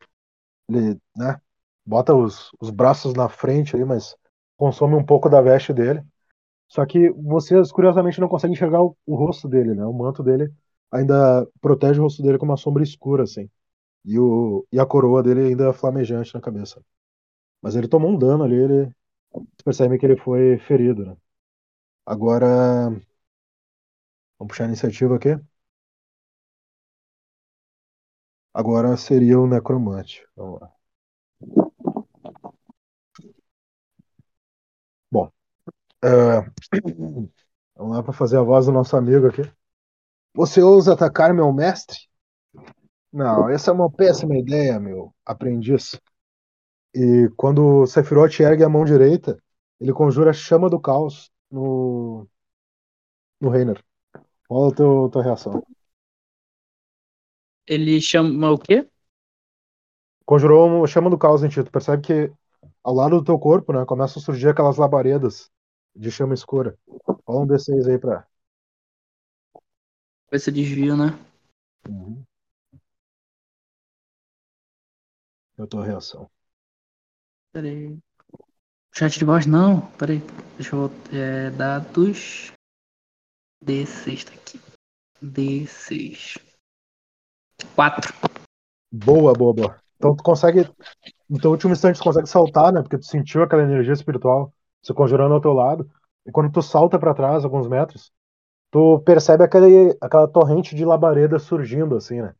ele né? Bota os, os braços na frente ali, mas consome um pouco da veste dele. Só que vocês, curiosamente, não conseguem enxergar o, o rosto dele, né? O manto dele ainda protege o rosto dele com uma sombra escura, assim. E, o, e a coroa dele ainda é flamejante na cabeça. Mas ele tomou um dano ali, ele vocês percebem que ele foi ferido, né? Agora. Vamos puxar a iniciativa aqui. Agora seria o necromante. Vamos lá. Bom. É, Vamos lá para fazer a voz do nosso amigo aqui. Você ousa atacar meu mestre? Não, essa é uma péssima ideia, meu aprendiz. E quando o Sephiroth ergue a mão direita, ele conjura a chama do caos no, no Reiner. Qual a teu, tua reação? Ele chama o quê? Conjurou uma chama do caos em ti. Tu percebe que ao lado do teu corpo, né, começam a surgir aquelas labaredas de chama escura. Rola um D6 aí pra. Vai ser desvio, né? Uhum. Eu tô a reação. Pera aí. Chat de voz não. Pera aí. Deixa eu. É, dados. D6 tá aqui. D6. 4. Boa, boa, boa. Então tu consegue. No teu último instante tu consegue saltar, né? Porque tu sentiu aquela energia espiritual se conjurando ao teu lado. E quando tu salta pra trás, alguns metros, tu percebe aquele, aquela torrente de labareda surgindo, assim, né?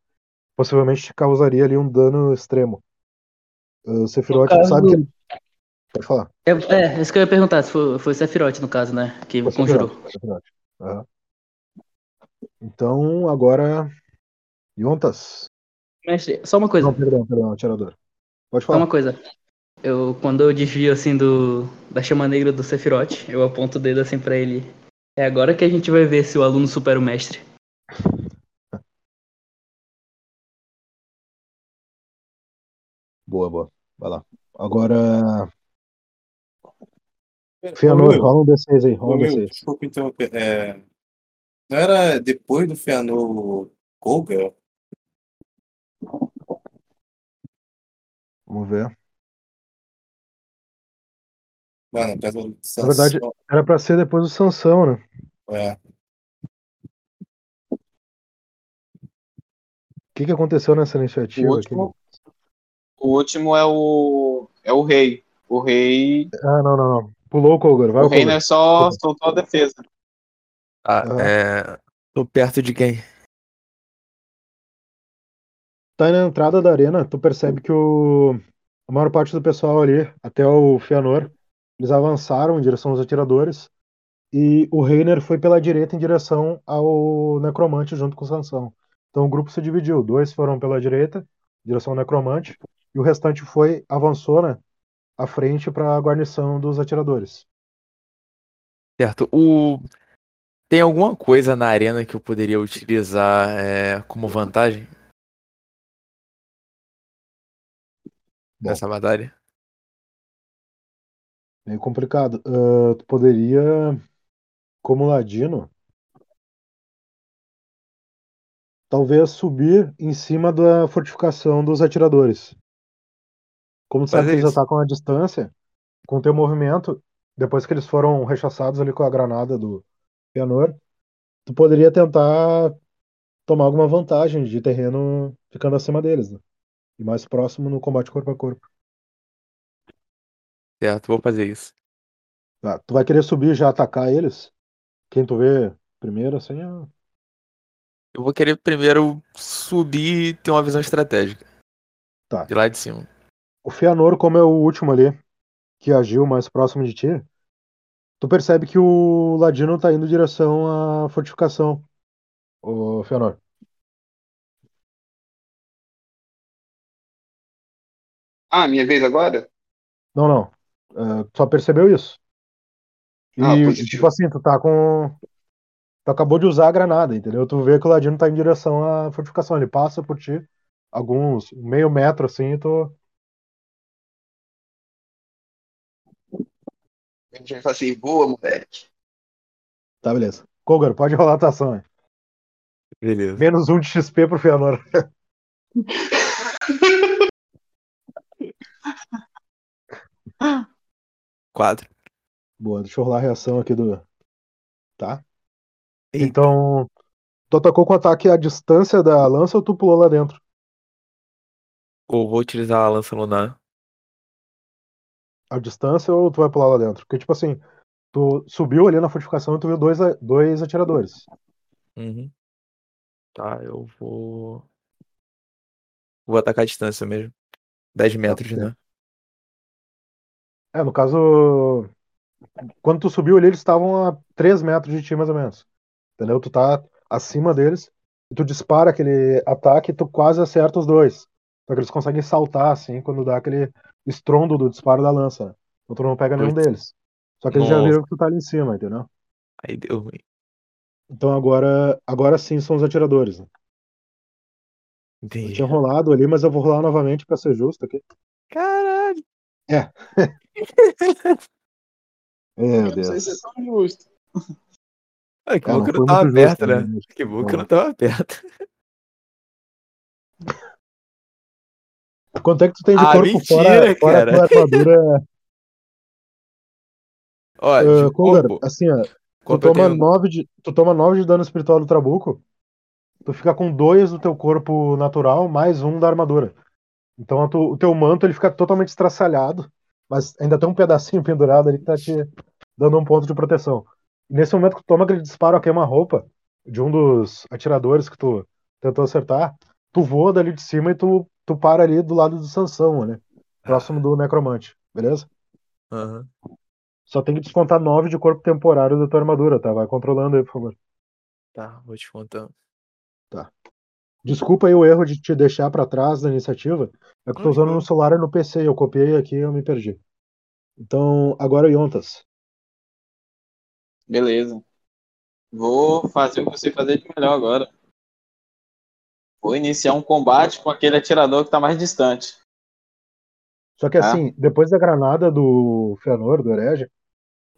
Possivelmente te causaria ali um dano extremo. O Sephiroth, caso- sabe que. Pode falar. É, é, isso que eu ia perguntar, se foi, foi Sephiroth no caso, né? Que Foi conjurou. Sephiroth, Sephiroth. Aham. Então, agora. Yontas. Mestre, só uma coisa. Não, perdão, perdão, atirador. Pode Só falar. uma coisa. Eu, quando eu desvio assim do da chama negra do Sephiroth, eu aponto o dedo assim pra ele. É agora que a gente vai ver se o aluno supera o mestre. Boa, boa. Vai lá. Agora. Fianor, rola um D6 aí, rola um Ô, meu, D6. desculpa interromper. É, não era depois do Fianor Koga? Vamos ver. Mano, apesar do Na verdade, era pra ser depois do Sansão, né? é, O que, que aconteceu nessa O iniciativa aqui? último, o último é o é o rei. O rei, Ah, não, não, não. Pulou o Kogar, vai o o Kogar. Reiner só soltou a defesa. Ah, Aham. é. Tô perto de quem? Tá aí na entrada da arena, tu percebe que o... a maior parte do pessoal ali, até o Fianor, eles avançaram em direção aos atiradores e o Reiner foi pela direita em direção ao Necromante junto com o Sansão. Então o grupo se dividiu, dois foram pela direita, em direção ao Necromante, e o restante foi, avançou, né, à frente para a guarnição dos atiradores. Certo. O... Tem alguma coisa na arena que eu poderia utilizar é, como vantagem Bom. nessa batalha? Meio complicado. Ah, tu poderia, como ladino, talvez subir em cima da fortificação dos atiradores. Como tu sabe que eles isso. atacam à distância, com teu movimento, depois que eles foram rechaçados ali com a granada do Pianor, tu poderia tentar tomar alguma vantagem de terreno ficando acima deles, né? E mais próximo no combate corpo a corpo. Certo, vou fazer isso. Tá, tu vai querer subir e já atacar eles? Quem tu vê primeiro, assim, é... Eu vou querer primeiro subir e ter uma visão estratégica. Tá. De lá de cima. O Fianor, como é o último ali, que agiu mais próximo de ti, tu percebe que o Ladino tá indo em direção à fortificação. O Fianor. Ah, minha vez agora? Não, não. Tu só percebeu isso. E, Ah, tipo assim, tu tá com. Tu acabou de usar a granada, entendeu? Tu vê que o Ladino tá em direção à fortificação. Ele passa por ti, alguns meio metro assim, e tu. A gente vai falar assim, boa, moleque. Tá, beleza. Kogar, pode rolar a tua ação. aí. Beleza. Menos um de XP pro Fianor. Quatro. Boa, deixa eu rolar a reação aqui do. Tá? Eita. Então, tu atacou com ataque à distância da lança ou tu pulou lá dentro? Ou vou utilizar a lança lunar. À distância ou tu vai pular lá dentro? Porque, tipo assim, tu subiu ali na fortificação e tu viu dois, a- dois atiradores. Uhum. Tá, eu vou. Vou atacar a distância mesmo. 10 metros, né? É, no caso, quando tu subiu ali, eles estavam a 3 metros de ti, mais ou menos. Entendeu? Tu tá acima deles e tu dispara aquele ataque e tu quase acerta os dois. Só que eles conseguem saltar, assim, quando dá aquele estrondo do disparo da lança. né? Então tu não pega nenhum deles. Só que eles já viram que tu tá ali em cima, entendeu? Aí deu ruim. Então agora, agora sim são os atiradores. né? Eu Entendi. tinha rolado ali, mas eu vou rolar novamente pra ser justo aqui. Caralho. É Meu Eu não sei Deus. se é tão justo. Ah, que É, bom não que foi não tava perto, né? né? Que bom que Não. tava perto. Quanto é que tu tem de Ah, corpo mentira, fora, fora cara. a tua armadura? Ó, Uh, assim, ó, tu toma, tenho... 9 de, tu toma 9 de dano espiritual do Trabuco, tu fica com 2 do teu corpo natural, mais um da armadura. Então tu- o teu manto ele fica totalmente estraçalhado, mas ainda tem um pedacinho pendurado ali que tá te dando um ponto de proteção. E nesse momento que tu toma aquele disparo a queima-roupa de um dos atiradores que tu tentou acertar, tu voa dali de cima e tu, tu para ali do lado do Sansão, né? Próximo do necromante, beleza? Aham. Só tem que descontar 9 de corpo temporário da tua armadura, tá? Vai controlando aí, por favor. Tá, vou te contando. Desculpa aí o erro de te deixar pra trás da iniciativa. É que eu tô usando boa. no celular e no PC. Eu copiei aqui e eu me perdi. Então, agora o Yontas. Beleza. Vou fazer o que eu sei fazer de melhor agora. Vou iniciar um combate com aquele atirador que tá mais distante. Só que Ah. assim, depois da granada do Fëanor, do herege,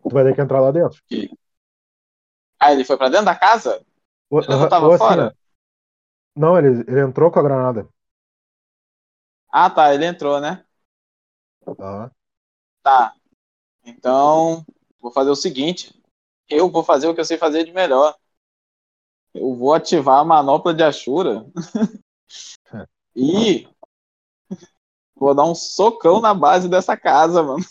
tu vai ter que entrar lá dentro. Ah, ele foi pra dentro da casa? Não tava ou assim, fora? ó, não, ele, ele entrou com a granada. Ah, tá, ele entrou, né? Tá. Tá. Então, vou fazer o seguinte. Eu vou fazer o que eu sei fazer de melhor. Eu vou ativar a manopla de Ashura. e vou dar um socão na base dessa casa, mano.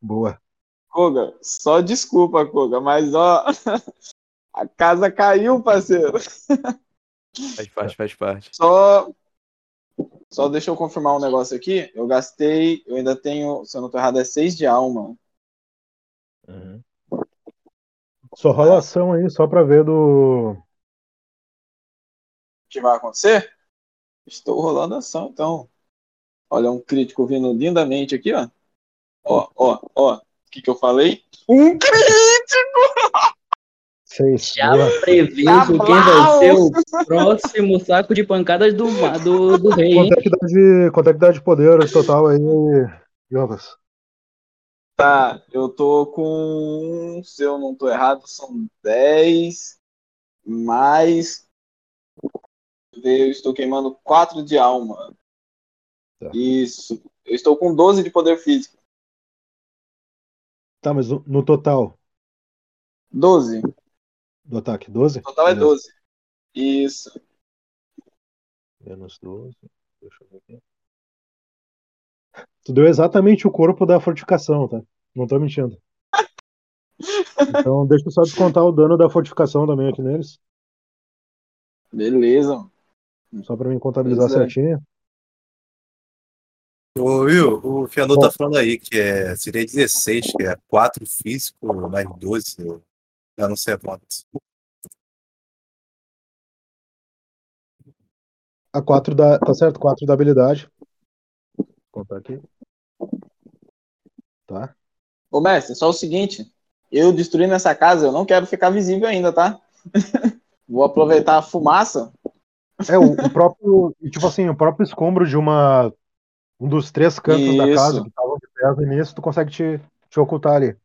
Boa. Koga, só desculpa, Koga, mas ó, a casa caiu, parceiro. Faz parte, faz parte. Só, só deixa eu confirmar um negócio aqui. Eu gastei, eu ainda tenho, se eu não tô errado, é 6 de alma. Só rola ação aí, só pra ver do. O que vai acontecer? Estou rolando ação, então. Olha, um crítico vindo lindamente aqui, ó. Ó, ó, ó. O que, que eu falei? Um crítico! Seis. Já Boa. prevejo quem vai ser o próximo saco de pancadas do, do, do rei? Quanto é, que dá de, quanto é que dá de poder total aí, Yontas? Tá, eu tô com. Se eu não tô errado, são 10 mais. Eu estou queimando 4 de alma. Tá. Isso. Eu estou com 12 de poder físico. Tá, mas no, no total 12. Do ataque, 12? O total é Beleza. 12. Isso. Menos 12. Deixa eu ver aqui. Tu deu exatamente o corpo da fortificação, tá? Não tô mentindo. Então deixa eu só descontar o dano da fortificação também aqui neles. Beleza. Só pra mim contabilizar é. certinho. Ô, Will, o Fianor Bom. tá falando aí que é, seria 16, que é 4 físico mais 12. Eu não sei a conta. A 4 da. Tá certo, 4 da habilidade. Vou contar aqui. Tá. Ô, mestre, só o seguinte. Eu destruindo essa casa, eu não quero ficar visível ainda, tá? Vou aproveitar a fumaça. É, o, o próprio. Tipo assim, o próprio escombro de uma. Um dos três cantos da Isso. casa que estavam de pé no início, tu consegue te, te ocultar ali.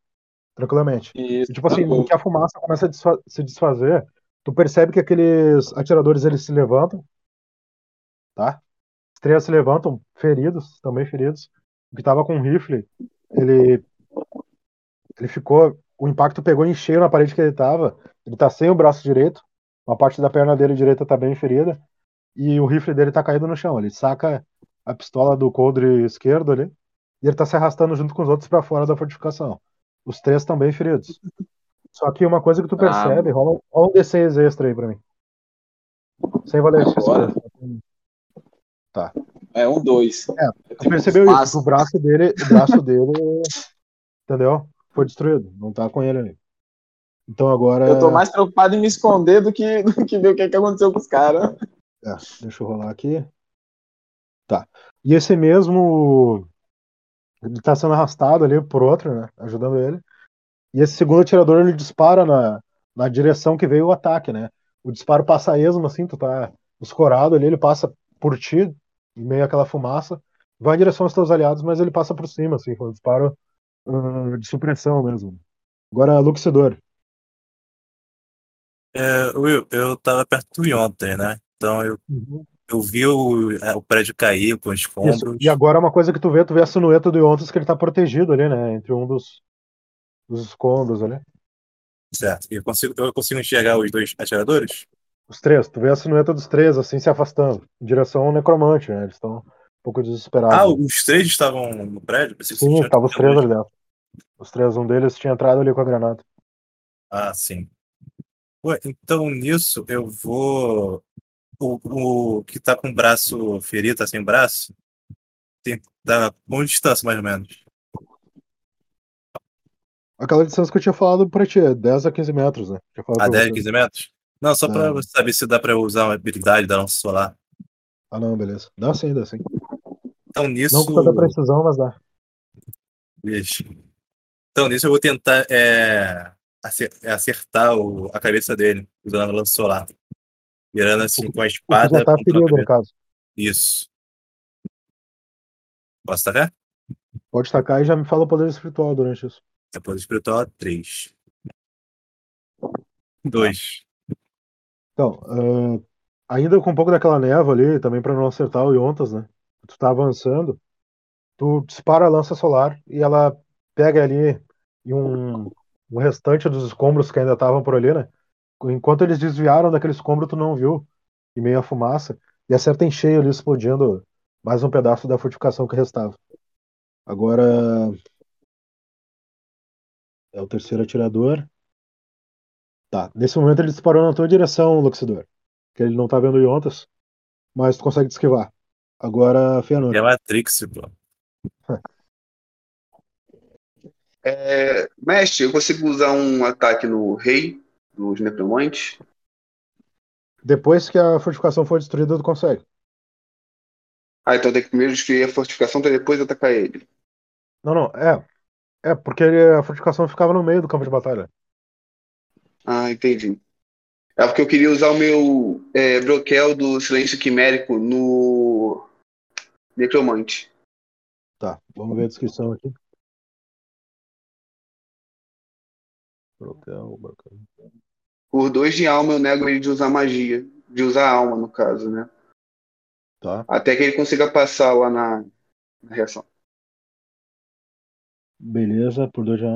Tranquilamente. Isso. E, tipo assim, no tranquilo. que a fumaça começa a desfa- se desfazer, tu percebe que aqueles atiradores eles se levantam, tá? Os três se levantam, feridos, também feridos. O que tava com um rifle, ele ele ficou, o impacto pegou em cheio na parede que ele tava. Ele tá sem o braço direito, uma parte da perna dele direita tá bem ferida e o rifle dele tá caído no chão. Ele saca a pistola do coldre esquerdo ali e ele tá se arrastando junto com os outros pra fora da fortificação. Os três estão bem feridos. Só que uma coisa que tu Ah, percebe, rola, rola um D6 extra aí pra mim. Sem valer Agora? XP. É um dois. É, Tu percebeu espaço. isso? O braço dele, o braço dele, entendeu? Foi destruído. Não tá com ele ali. Então agora. Eu tô mais preocupado em me esconder do que, do que ver o que, que aconteceu com os caras. É, deixa eu rolar aqui. Tá. E esse mesmo. Ele tá sendo arrastado ali por outro, né? Ajudando ele. E esse segundo atirador ele dispara na, na direção que veio o ataque, né? O disparo passa a esmo, assim, tu tá escorado ali, ele passa por ti, em meio àquela fumaça, vai em direção aos teus aliados, mas ele passa por cima, assim, foi um disparo ah, de supressão mesmo. Agora, Luxidor. É, Will, eu tava perto do Yonter, né? Então eu, eu vi o, é, o prédio cair com os Isso. escombros. E agora uma coisa que tu vê, tu vê a silhueta do Yontas que ele tá protegido ali, né? Entre um dos, dos escombros ali. Certo. E eu consigo, eu consigo enxergar os dois atiradores? Os três, tu vê a silhueta dos três, assim, se afastando. Em direção ao necromante, né? Eles estão um pouco desesperados. Ah, os três estavam no prédio? Sim, estavam os três ali dentro. Os três, um deles tinha entrado ali com a granada. Ah, sim. Ué, então nisso eu vou. O, o que tá com o braço ferido, tá sem braço, tem, tá com distância mais ou menos. Aquela distância que eu tinha falado pra ti, é 10 a 15 metros, né? Falado A pra 10, você. 15 metros? Não, só pra É. saber se dá pra eu usar uma habilidade da lança solar. Ah, não, beleza. Dá sim, dá sim. Então nisso. Não com toda precisão, mas dá. Vixe. Então nisso eu vou tentar é, é, acertar o- a cabeça dele, usando a lança solar. Virando assim com a espada. já tá ferido, no caso. Isso. Posso tacar? Pode tacar e já me fala o poder espiritual durante isso. Depois espiritual, 3. 2. Então, ah, ainda com um pouco daquela névoa ali, também pra não acertar o Yontas, né? Tu tá avançando, tu dispara a lança solar e ela pega ali um, o restante dos escombros que ainda estavam por ali, né? Enquanto eles desviaram daquele escombro, tu não viu, e meio a fumaça, e acerta em cheio ali, explodindo mais um pedaço da fortificação que restava. Agora é o terceiro atirador. Tá, nesse momento ele disparou na tua direção, Luxidor. Que ele não tá vendo o Yontas, mas tu consegue te esquivar. Agora, Fëanor. É Matrix, pô. É, mestre, eu consigo usar um ataque no rei dos necromantes? Depois que a fortificação for destruída, tu consegue. Ah, então tem que primeiro destruir a fortificação para depois atacar ele. Não, não, é. É, porque a fortificação ficava no meio do campo de batalha. Ah, entendi. É porque eu queria usar o meu é, broquel do silêncio quimérico no necromante. Tá, vamos ver a descrição aqui. Brocal, brocal. Por dois de alma eu nego ele de usar magia. De usar alma, no caso, né? Tá, Até que ele consiga passar lá na, na reação. beleza, por dois já.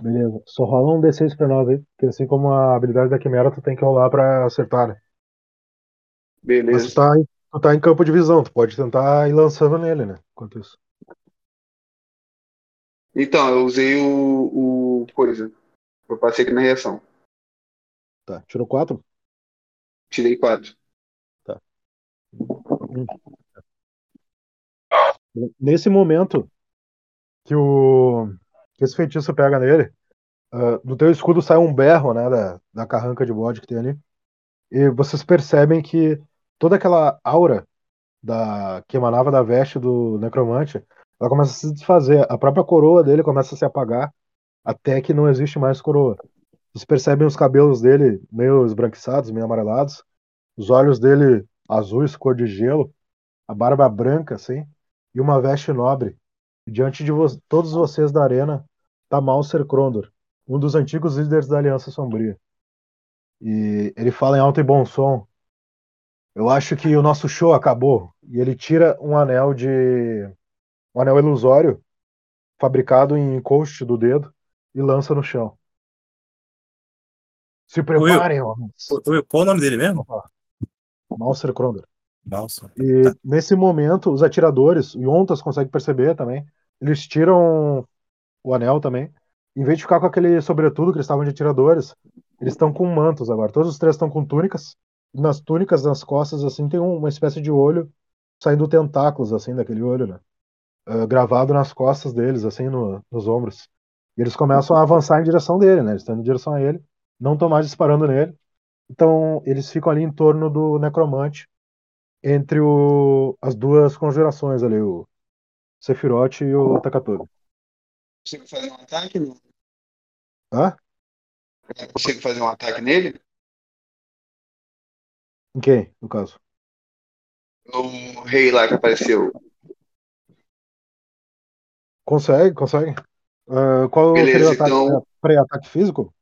Beleza, só rola um D6 pra nós aí, porque assim como a habilidade da Quimera, tu tem que rolar pra acertar, né? Mas Beleza. tu tá, tu tá em campo de visão, tu pode tentar ir lançando nele, né? Enquanto isso. Então, eu usei o, o coisa. Eu passei aqui na reação. Tá, tirou 4? Tirei quatro. Nesse momento que o que esse feitiço pega nele, ah, do teu escudo sai um berro, né, da, da carranca de bode que tem ali. E vocês percebem que toda aquela aura da que emanava da veste do necromante, ela começa a se desfazer. A própria coroa dele começa a se apagar até que não existe mais coroa. Vocês percebem os cabelos dele meio esbranquiçados, meio amarelados, os olhos dele azuis, cor de gelo, a barba branca, assim, e uma veste nobre. E diante de vo- todos vocês da arena tá Malser Krondor, um dos antigos líderes da Aliança Sombria. E ele fala em alto e bom som. Eu acho que o nosso show acabou. E ele tira um anel de. Um anel ilusório, fabricado em encoste do dedo, e lança no chão. Se preparem, homens. Will, Qual o nome dele mesmo? Malser Krondor. Nossa. E nesse momento, os atiradores, o Yontas consegue perceber também, eles tiram o anel também. Em vez de ficar com aquele sobretudo que eles estavam de atiradores, eles estão com mantos agora. Todos os três estão com túnicas. E nas túnicas, nas costas, assim, tem uma espécie de olho saindo tentáculos, assim, daquele olho, né? Ah, gravado nas costas deles, assim, no- nos ombros. E eles começam a avançar em direção dele, né? Eles estão em direção a ele, não estão mais disparando nele. Então, eles ficam ali em torno do necromante entre o- as duas conjurações ali, o Sephiroth e o Takatobi. Consigo fazer um ataque? Não. Hã? Consigo fazer um ataque nele? Em quem, no caso? O rei lá que apareceu. Consegue, consegue. Ah, qual Beleza, seria o ataque? então- Pré-ataque físico?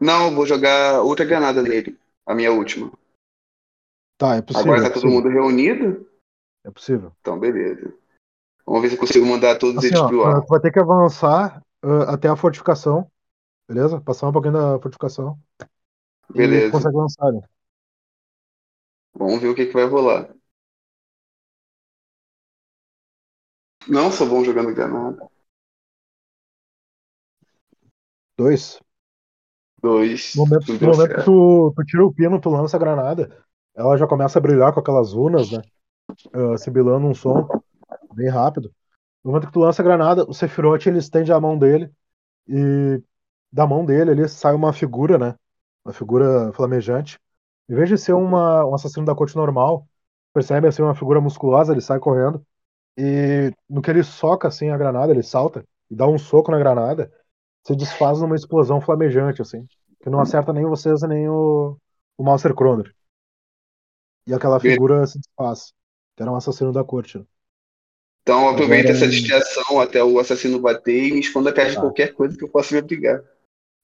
Não, vou jogar outra granada nele. A minha última. Tá, é possível. Agora é tá todo possível, mundo reunido? É possível. Então, beleza. Vamos ver se eu consigo mandar todos Assim, eles ó, pro tu vai ter que avançar ah, até a fortificação, beleza? Passar um pouquinho da fortificação. E Beleza. consegue lançar ali. Vamos ver o que, que vai rolar. Não sou bom jogando granada. Dois. Dois. No momento, no momento que tu, tu tira o pino, tu lança a granada, ela já começa a brilhar com aquelas runas, né? Ah, sibilando um som bem rápido. No momento que tu lança a granada, o Sephiroth ele estende a mão dele e da mão dele ali sai uma figura, né? Uma figura flamejante. Em vez de ser uma, um assassino da corte normal, percebe assim uma figura musculosa, ele sai correndo e no que ele soca assim a granada, ele salta e dá um soco na granada, se desfaz numa explosão flamejante assim, que não acerta nem vocês nem o, o Master Chrono. E aquela figura se desfaz, que era um assassino da corte. né? Então aproveita Agora- essa distração até o assassino bater e me esconda atrás de Tá. qualquer coisa que eu possa me abrigar.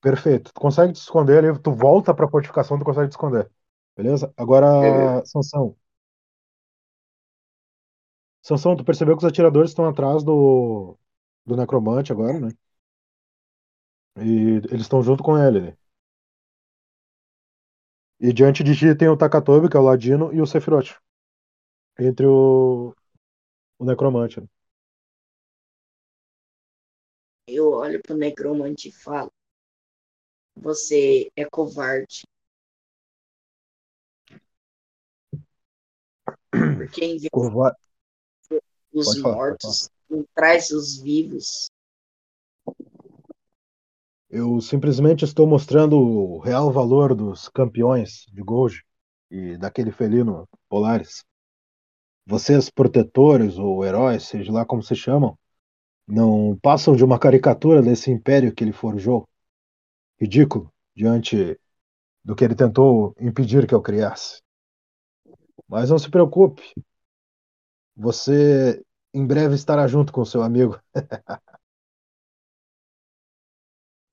Perfeito. Tu consegue te esconder ali, tu volta pra fortificação, tu consegue te esconder. Beleza? Agora, Beleza. Sansão. Sansão, tu percebeu que os atiradores estão atrás do, do necromante agora, né? E eles estão junto com ele. né? E diante de ti tem o Takatobi, que é o Ladino, e o Sephiroth. Entre o, o necromante. né? Eu olho pro necromante e falo: Você é covarde. Porque em vez dos Pode falar, pode mortos, não traz os vivos. Eu simplesmente estou mostrando o real valor dos campeões de Gold e daquele felino Polaris. Vocês, protetores ou heróis, seja lá como se chamam, não passam de uma caricatura desse império que ele forjou. Ridículo diante do que ele tentou impedir que eu criasse. Mas não se preocupe. Você em breve estará junto com seu amigo.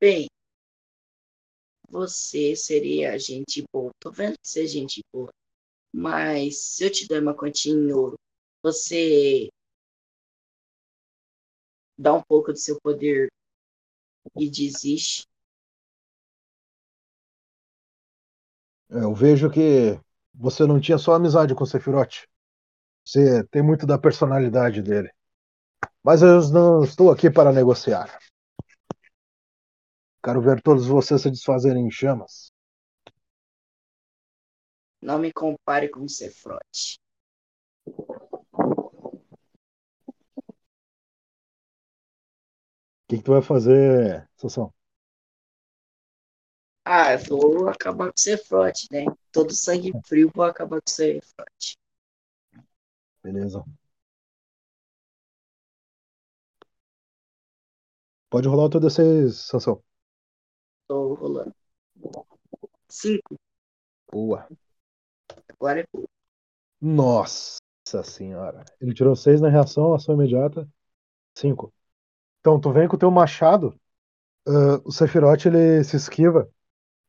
Bem, você seria gente boa. Tô vendo que você é gente boa. Mas se eu te der uma quantia em ouro, você dá um pouco do seu poder e desiste. Eu vejo que você não tinha só amizade com o Sephiroth. Você tem muito da personalidade dele. Mas eu não estou aqui para negociar. Quero ver todos vocês se desfazerem em chamas. Não me compare com Sephiroth. O que, que tu vai fazer, Sansão? Ah, eu vou acabar com o Sephiroth, né? Todo sangue frio vou acabar com o Sephiroth. Beleza. Pode rolar o teu D6, Sansão. Tô rolando. Cinco. Boa. Agora é pouco. Nossa senhora. Ele tirou 6 na reação, ação imediata. 5. Então, tu vem com o teu machado. ah, o Sephiroth, ele se esquiva.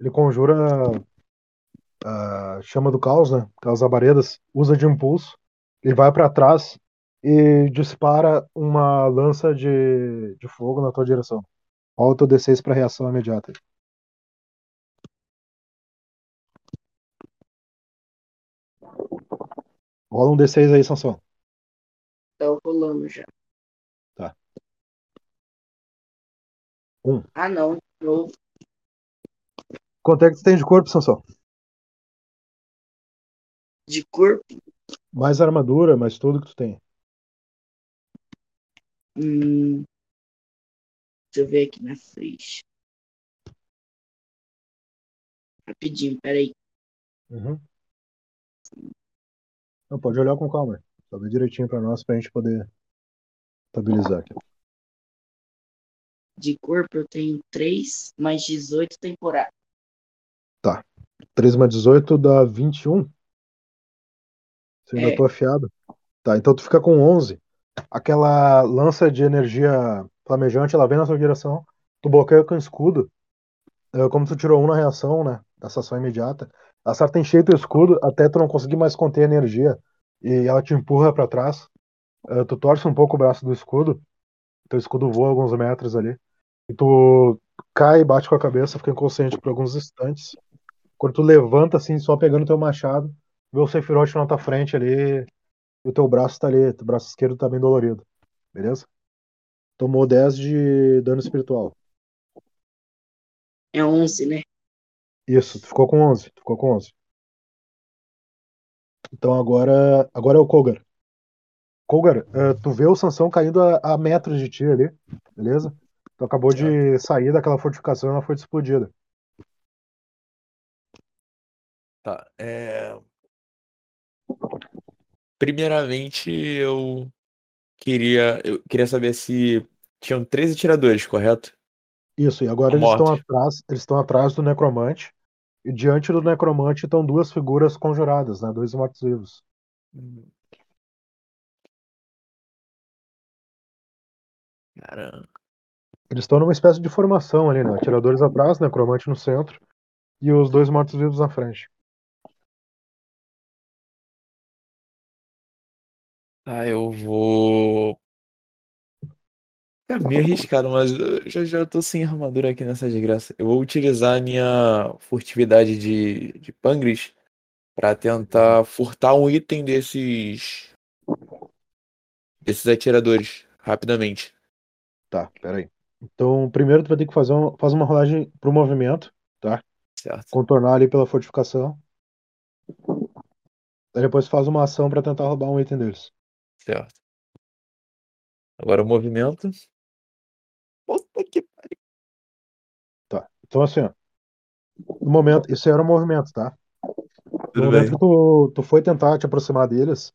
Ele conjura a chama do caos, né? Aquelas labaredas. Usa de impulso. Ele vai pra trás e dispara uma lança de, de fogo na tua direção. Rola o teu D6 pra reação imediata. Rola um D6 aí, Sansão. Tá rolando já. Tá. Um. Ah, não. novo. Quanto é que tu tem de corpo, Sansão? De corpo. Mais armadura, mais tudo que tu tem. Hum, deixa eu ver aqui na frente. Rapidinho, peraí. Uhum. Não, pode olhar com calma. Só ver direitinho pra nós pra gente poder estabilizar aqui. De corpo eu tenho 3 mais 18 temporada. 3 mais 18 dá 21. Você ainda É. tô afiado. Tá, então tu fica com 11. Aquela lança de energia flamejante, ela vem na sua direção. Tu bloqueia com o escudo. É, Como tu tirou um na reação, né? Dessa ação imediata. Acerta cheio teu escudo até tu não conseguir mais conter a energia. E ela te empurra pra trás. É, Tu torce um pouco o braço do escudo. Teu escudo voa alguns metros ali. E tu cai, bate com a cabeça, fica inconsciente por alguns instantes. Quando tu levanta, assim, só pegando teu machado, vê o Sephiroth na tua frente ali. E o teu braço tá ali, teu braço esquerdo tá bem dolorido. Beleza? Tomou 10 de dano espiritual. É 11, né? Isso, tu ficou com 11. Tu ficou com 11. Então agora, agora é o Kogar. Kogar, eh, tu vê o Sansão caindo a, a metros de ti ali, beleza? Tu acabou de sair daquela fortificação e ela foi explodida. Tá. É... Primeiramente, eu queria, eu queria saber se tinham 13 atiradores, correto? Isso, e agora eles estão mortos. atrás, eles estão atrás do necromante. E diante do necromante estão duas figuras conjuradas, né? Dois mortos-vivos. Caramba. Eles estão numa espécie de formação ali, né? Atiradores atrás, necromante no centro e os dois mortos-vivos na frente. Tá, eu vou. É meio arriscado, mas eu já, já tô sem armadura aqui nessa desgraça. Eu vou utilizar a minha furtividade de, de Pangris pra tentar furtar um item desses. desses atiradores rapidamente. Tá, peraí. Então, primeiro tu vai ter que fazer um, faz uma rolagem pro movimento, tá? Certo. Contornar ali pela fortificação. Aí depois faz uma ação pra tentar roubar um item deles. Certo. Agora o movimento. Puta que pariu. Tá. Então assim, ó. No momento, isso era um movimento, tá? No Tudo momento bem. que tu, tu foi tentar te aproximar deles,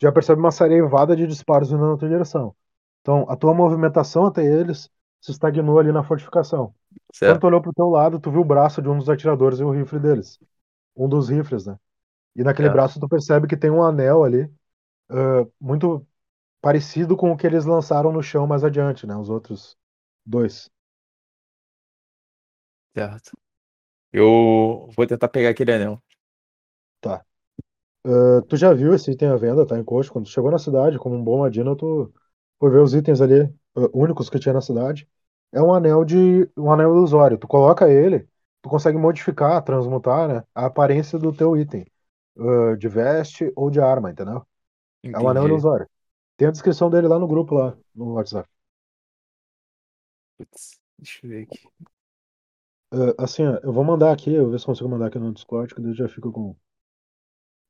já percebe uma sarevada de disparos vindo na tua direção. Então, a tua movimentação até eles se estagnou ali na fortificação. Quando Certo. tu olhou pro teu lado, tu viu o braço de um dos atiradores e o rifle deles. Um dos rifles, né? E naquele Certo. braço tu percebe que tem um anel ali, ah, muito parecido com o que eles lançaram no chão mais adiante, né? Os outros dois. Certo. Eu vou tentar pegar aquele anel. Tá. Ah, tu já viu esse item à venda, tá em coxo? Quando tu chegou na cidade, como um bom ladino, tu foi ver os itens ali, ah, únicos que tinha na cidade. É um anel de um anel ilusório. Tu coloca ele, tu consegue modificar, transmutar, né, a aparência do teu item, ah, de veste ou de arma, entendeu? É um anel Entendi. ilusório. Tem a descrição dele lá no grupo lá no WhatsApp. Putz, deixa eu ver aqui. Ah, assim, ó, eu vou mandar aqui, eu vou ver se consigo mandar aqui no Discord, que daí já fico com.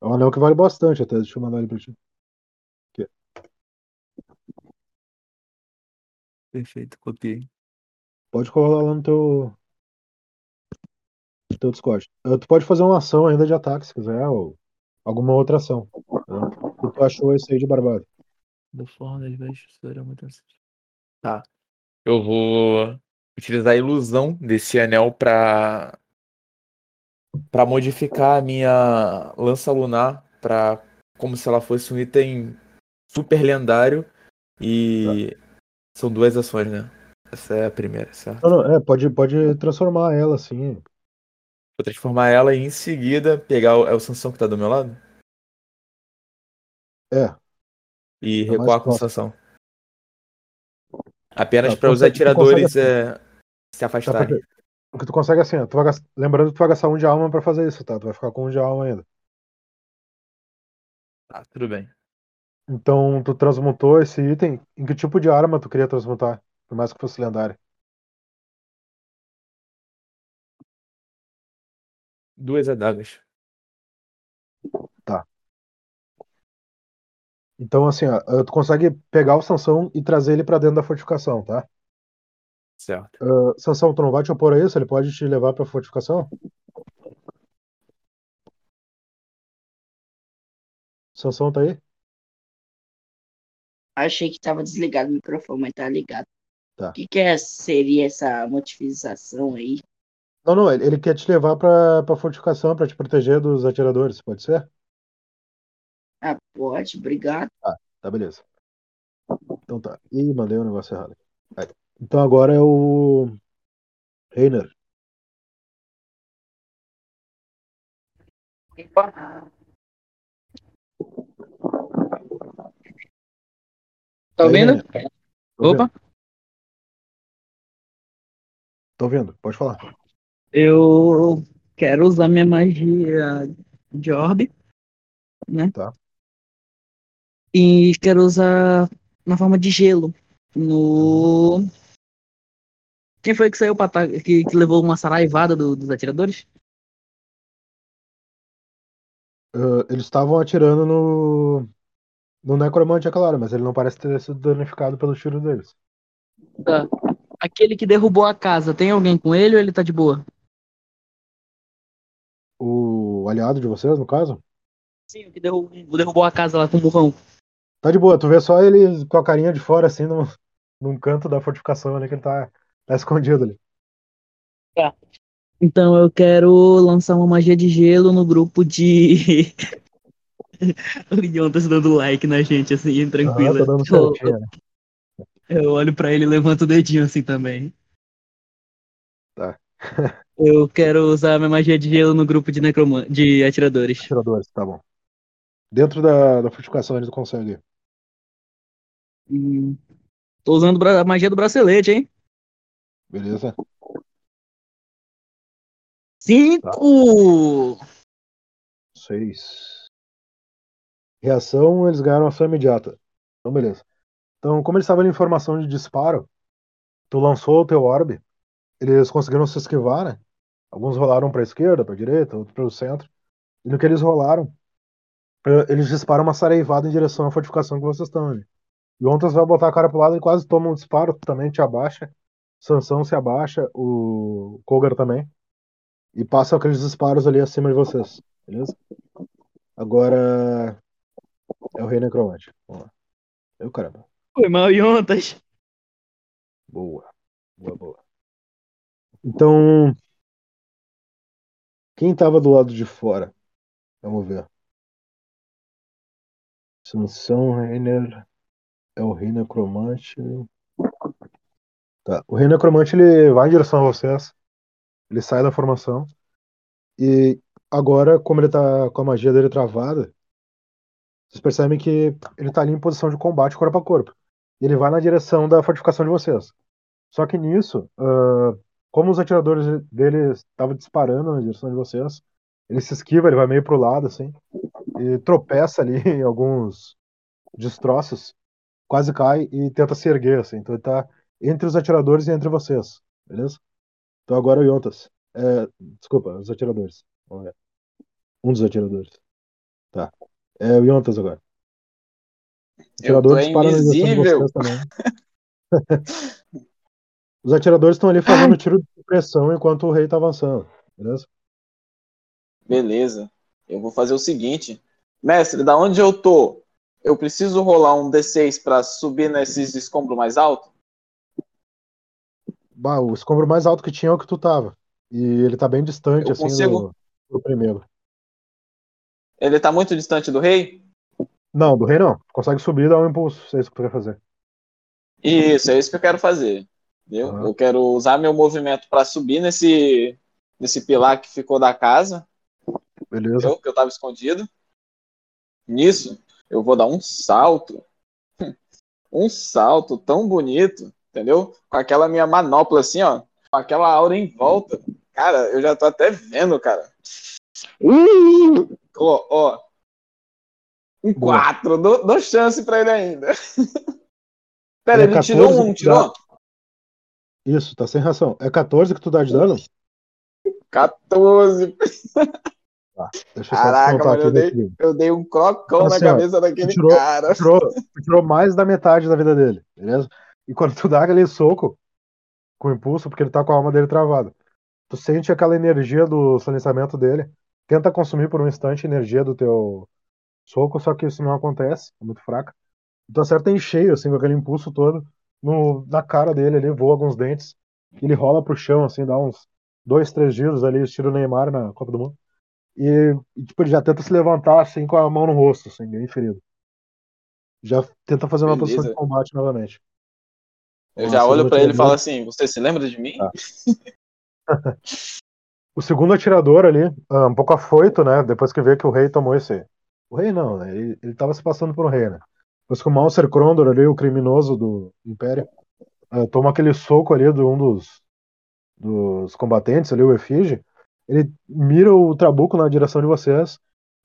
É um anel que vale bastante até. Deixa eu mandar ele pra ti. Perfeito, copiei. Pode colar lá no teu, no teu Discord. Ah, tu pode fazer uma ação ainda de ataque se quiser, ou alguma outra ação. tá? E tu achou esse aí de barbado. Do forno das vestes era muito assim. Tá. Eu vou utilizar a ilusão desse anel pra para modificar a minha lança lunar para como se ela fosse um item super lendário e são duas ações, né? Essa é a primeira, certo? Não, não, é, pode, pode transformar ela assim. Vou transformar ela e em seguida pegar o, é o Sansão que tá do meu lado É, e Tá mais recuar com o. Sansão. Apenas Tá, para os atiradores consegue- é, se tá afastarem. perfeito. Porque tu consegue assim, ó, tu vai lembrando que tu vai gastar um de alma pra fazer isso, tá? Tu vai ficar com um de alma ainda. Tá, tudo bem. Então, tu transmutou esse item. Em que tipo de arma tu queria transmutar? Por mais que fosse lendária. Duas adagas. Então, assim, ó, tu consegue pegar o Sansão e trazer ele pra dentro da fortificação, tá? Certo. Ah, Sansão, tu não vai te opor a isso? Ele pode te levar pra fortificação? Sansão tá aí? Achei que tava desligado o microfone, mas tá ligado. Tá. O que, que é, seria essa motivização aí? Não, não, ele, ele quer te levar pra, pra fortificação pra te proteger dos atiradores, pode ser? Ah, pode, obrigado. Tá, beleza. Então tá. Ih, mandei um negócio errado. Aí. Então agora é o Reiner. Tá Aí, ouvindo? Reiner. Tô Opa, vendo, Tô ouvindo, pode falar. Eu quero usar minha magia de orbe, né? Tá. E quero usar na forma de gelo. No. Quem foi que saiu pra que, que levou uma saraivada do- dos atiradores? Ah, eles estavam atirando no. No necromante, é claro, mas ele não parece ter sido danificado pelo tiro deles. Tá. Aquele que derrubou a casa, tem alguém com ele ou ele tá de boa? O aliado de vocês, no caso, Sim, o que derrubou, derrubou a casa lá com o burrão. tá de boa. Tu vê só ele com a carinha de fora, assim, no, num canto da fortificação ali, que ele tá, tá escondido ali. Então eu quero lançar uma magia de gelo no grupo de. o Yontas dando like na gente, assim, Aham, tranquila. tá dando eu, certinho, né? eu olho pra ele e levanto o dedinho assim também. Tá. Eu quero usar minha magia de gelo no grupo de, necroman... de atiradores. Atiradores, tá bom. Dentro da, da fortificação eles conseguem. Hum, Tô usando a magia do bracelete, hein? Beleza? Cinco! Seis. Reação, eles ganharam ação imediata. Então, beleza. Então, como eles estavam em formação de disparo, tu lançou o teu orbe, eles conseguiram se esquivar, né? Alguns rolaram pra esquerda, pra direita, outros pro centro. E no que eles rolaram, eh, eles disparam uma saraivada em direção à fortificação que vocês estão ali. E Ontas vai botar a cara pro lado e quase toma um disparo, também te abaixa. Sansão se abaixa, o Kogar também. E passam aqueles disparos ali acima de vocês, beleza? Agora é o Rei Necromante. Vamos lá. Eu, caramba. Foi mal, Yontas. Boa. Boa, boa. Então, quem tava do lado de fora? Vamos ver. Sansão, Reiner. É o Rei Necromante. Tá. O Rei Necromante ele vai em direção a vocês. Ele sai da formação. E agora, como ele tá com a magia dele travada, vocês percebem que ele tá ali em posição de combate corpo a corpo. E ele vai na direção da fortificação de vocês. Só que nisso, ah, como os atiradores dele estavam disparando na direção de vocês, ele se esquiva, ele vai meio pro lado, assim, e tropeça ali em alguns destroços, quase cai e tenta se erguer, assim. Então ele tá entre os atiradores e entre vocês, beleza? Então agora o Yontas. É, desculpa, os atiradores. Um dos atiradores. Tá. É o Yontas agora. O atirador dispara na direção de vocês também. Os atiradores estão ali fazendo tiro de supressão enquanto o rei tá avançando, beleza? Beleza. Eu vou fazer o seguinte. Mestre, da onde eu tô? Eu preciso rolar um D6 pra subir nesses escombros mais altos? Bah, o escombro mais alto que tinha é o que tu tava. E ele tá bem distante, Eu assim, consigo? do, do primeiro. Ele tá muito distante do rei? Não, do rei não. Consegue subir e dar um impulso, se é isso que tu quer fazer. Isso, é isso que eu quero fazer. Entendeu? Aham. Eu quero usar meu movimento pra subir nesse, nesse pilar que ficou da casa, Beleza? que eu tava escondido. Nisso, eu vou dar um salto. Um salto tão bonito, entendeu? Com aquela minha manopla assim, ó. Com aquela aura em volta. Cara, eu já tô até vendo, cara. Uh! Ó, ó. Um. 4. Dou, dou chance pra ele ainda. Pera, É ele tirou 14 um, tirou? Isso, tá sem ração. É 14 que tu dá de dano? 14. Deixa eu Caraca, mano, eu dei, eu dei um crocão Assim, na ó, cabeça daquele tirou- cara. Tirou, tirou mais da metade da vida dele, beleza? E quando tu dá aquele soco com impulso, porque ele tá com a alma dele travada, tu sente aquela energia do silenciamento dele, tenta consumir por um instante a energia do teu soco, só que isso não acontece, é muito fraca. Tu acerta em cheio, assim, com aquele impulso todo, no, na cara dele ali, voa alguns dentes, ele rola pro chão, assim, dá uns dois, três giros ali, estilo Neymar na Copa do Mundo, E, e, tipo, ele já tenta se levantar assim com a mão no rosto, assim, bem ferido. Já tenta fazer uma Beleza. posição de combate novamente. Eu Ó, já olho pra ele e falo assim: Você se lembra de mim? Tá. O segundo atirador ali, ah, um pouco afoito, né? Depois que vê que o rei tomou esse. O rei não, né? Ele, ele tava se passando por um rei, né? Depois que o Malser Krondor ali, o criminoso do Império, ah, toma aquele soco ali de um dos, dos combatentes ali, o Efige, ele mira o trabuco na direção de vocês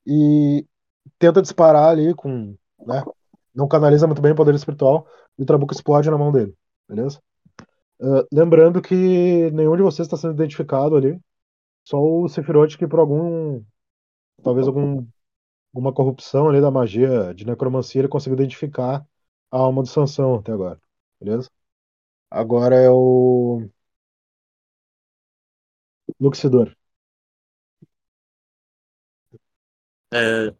e tenta disparar ali com. né? Não canaliza muito bem o poder espiritual e o trabuco explode na mão dele, beleza? Ah, lembrando que nenhum de vocês está sendo identificado ali. Só o Sephiroth que por algum. Talvez algum, alguma corrupção ali da magia de necromancia ele conseguiu identificar a alma do Sansão até agora. Beleza? Agora é o. Luxidor. É,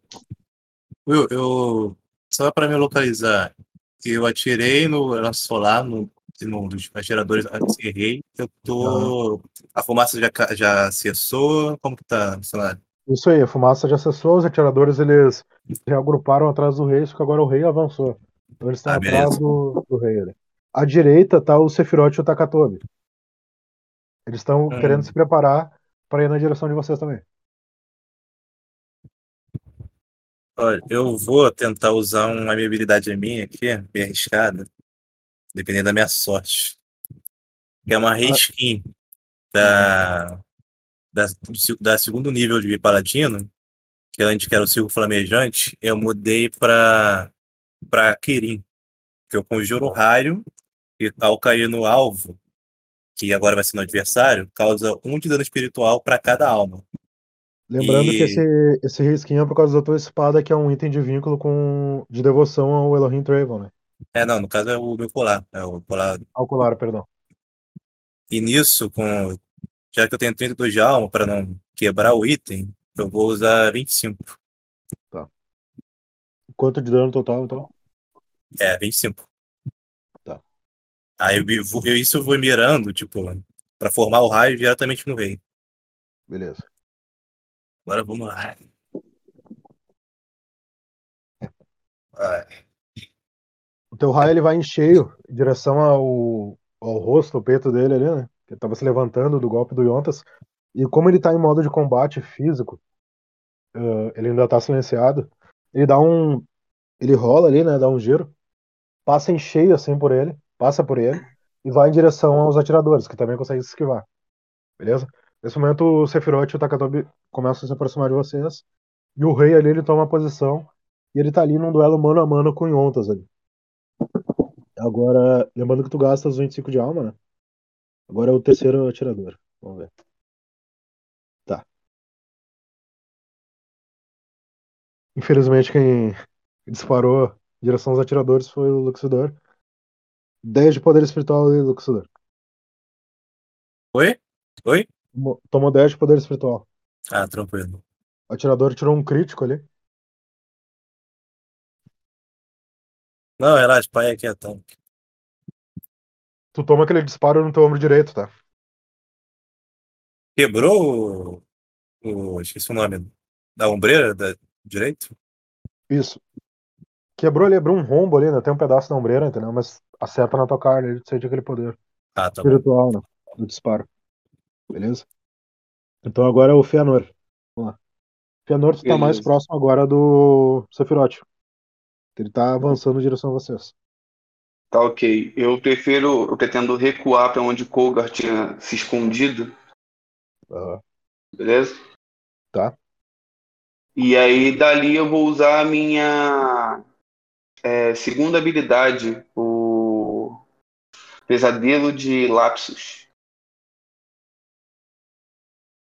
eu, eu- só para me localizar, eu atirei no lanço solar, no, no dos atiradores, errei. Eu tô. A fumaça já, já cessou? Como que tá o cenário? Isso aí, a fumaça já cessou, os atiradores eles se agruparam atrás do rei, só que agora o rei avançou. Então eles estão Ah, atrás do, do rei ali. À direita tá o Sephiroth e o Takatobi. Eles estão Hum. querendo se preparar para ir na direção de vocês também. Olha, eu vou tentar usar uma habilidade minha aqui, bem arriscada, dependendo da minha sorte. Que é uma reskin da, da, da segundo nível de paladino, que antes que era o Circo Flamejante, eu mudei pra, pra Kirin. Que eu conjuro o raio e ao cair no alvo, que agora vai ser no adversário, causa um de dano espiritual pra cada alma. Lembrando E- que esse, esse risquinho é por causa da tua espada, que é um item de vínculo com, de devoção ao Elohim Travel, né? É, não, no caso é o meu colar. É o colar Ao colar, perdão. E nisso, com, já que eu tenho 32 de alma, para não quebrar o item, eu vou usar 25. Quanto de dano total, então? É, 25. Tá. Aí eu, eu- isso eu vou mirando, tipo, para formar o raio diretamente no rei. Beleza. Agora vamos lá. Vai. O teu raio ele vai em cheio em direção ao, ao rosto, ao peito dele ali, né? Que tava se levantando do golpe do Yontas. E como ele tá em modo de combate físico, eh, ele ainda tá silenciado. Ele dá um. Ele rola ali, né? Dá um giro. Passa em cheio assim por ele. Passa por ele. E vai em direção aos atiradores, que também conseguem se esquivar. Beleza? Nesse momento o Sephiroth e o Takatobi começam a se aproximar de vocês. E o rei ali ele toma a posição. E ele tá ali num duelo mano a mano com Yontas ali. Agora, lembrando que tu gasta os 25 de alma, né? Agora é o terceiro atirador. Vamos ver. Tá. Infelizmente, quem disparou em direção aos atiradores foi o Luxidor. 10 de poder espiritual ali, Luxidor. Oi? Oi? Tomou- Tomou 10 de poder espiritual. Ah, tranquilo. O atirador tirou um crítico ali. Não, relaxa, pai aqui é tanque. Tu toma aquele disparo no teu ombro direito, tá? Quebrou o, o. Esqueci o nome. Da ombreira da direito? Isso. Quebrou ali, abriu um rombo ali, né? Tem um pedaço da ombreira, entendeu? Mas acerta na tua carne, ele sente aquele poder. Ah, tá bom. espiritual, né? Do disparo. Beleza? Então agora é o Fëanor. Vamos lá. Fëanor, tu tá mais Beleza. próximo agora do Sephiroth. Ele tá avançando em direção a vocês. Tá ok. Eu prefiro, eu pretendo recuar para onde Colgar tinha se escondido, Aham. beleza? Tá. E aí dali eu vou usar a minha é, segunda habilidade, o Pesadelo de Lapsus.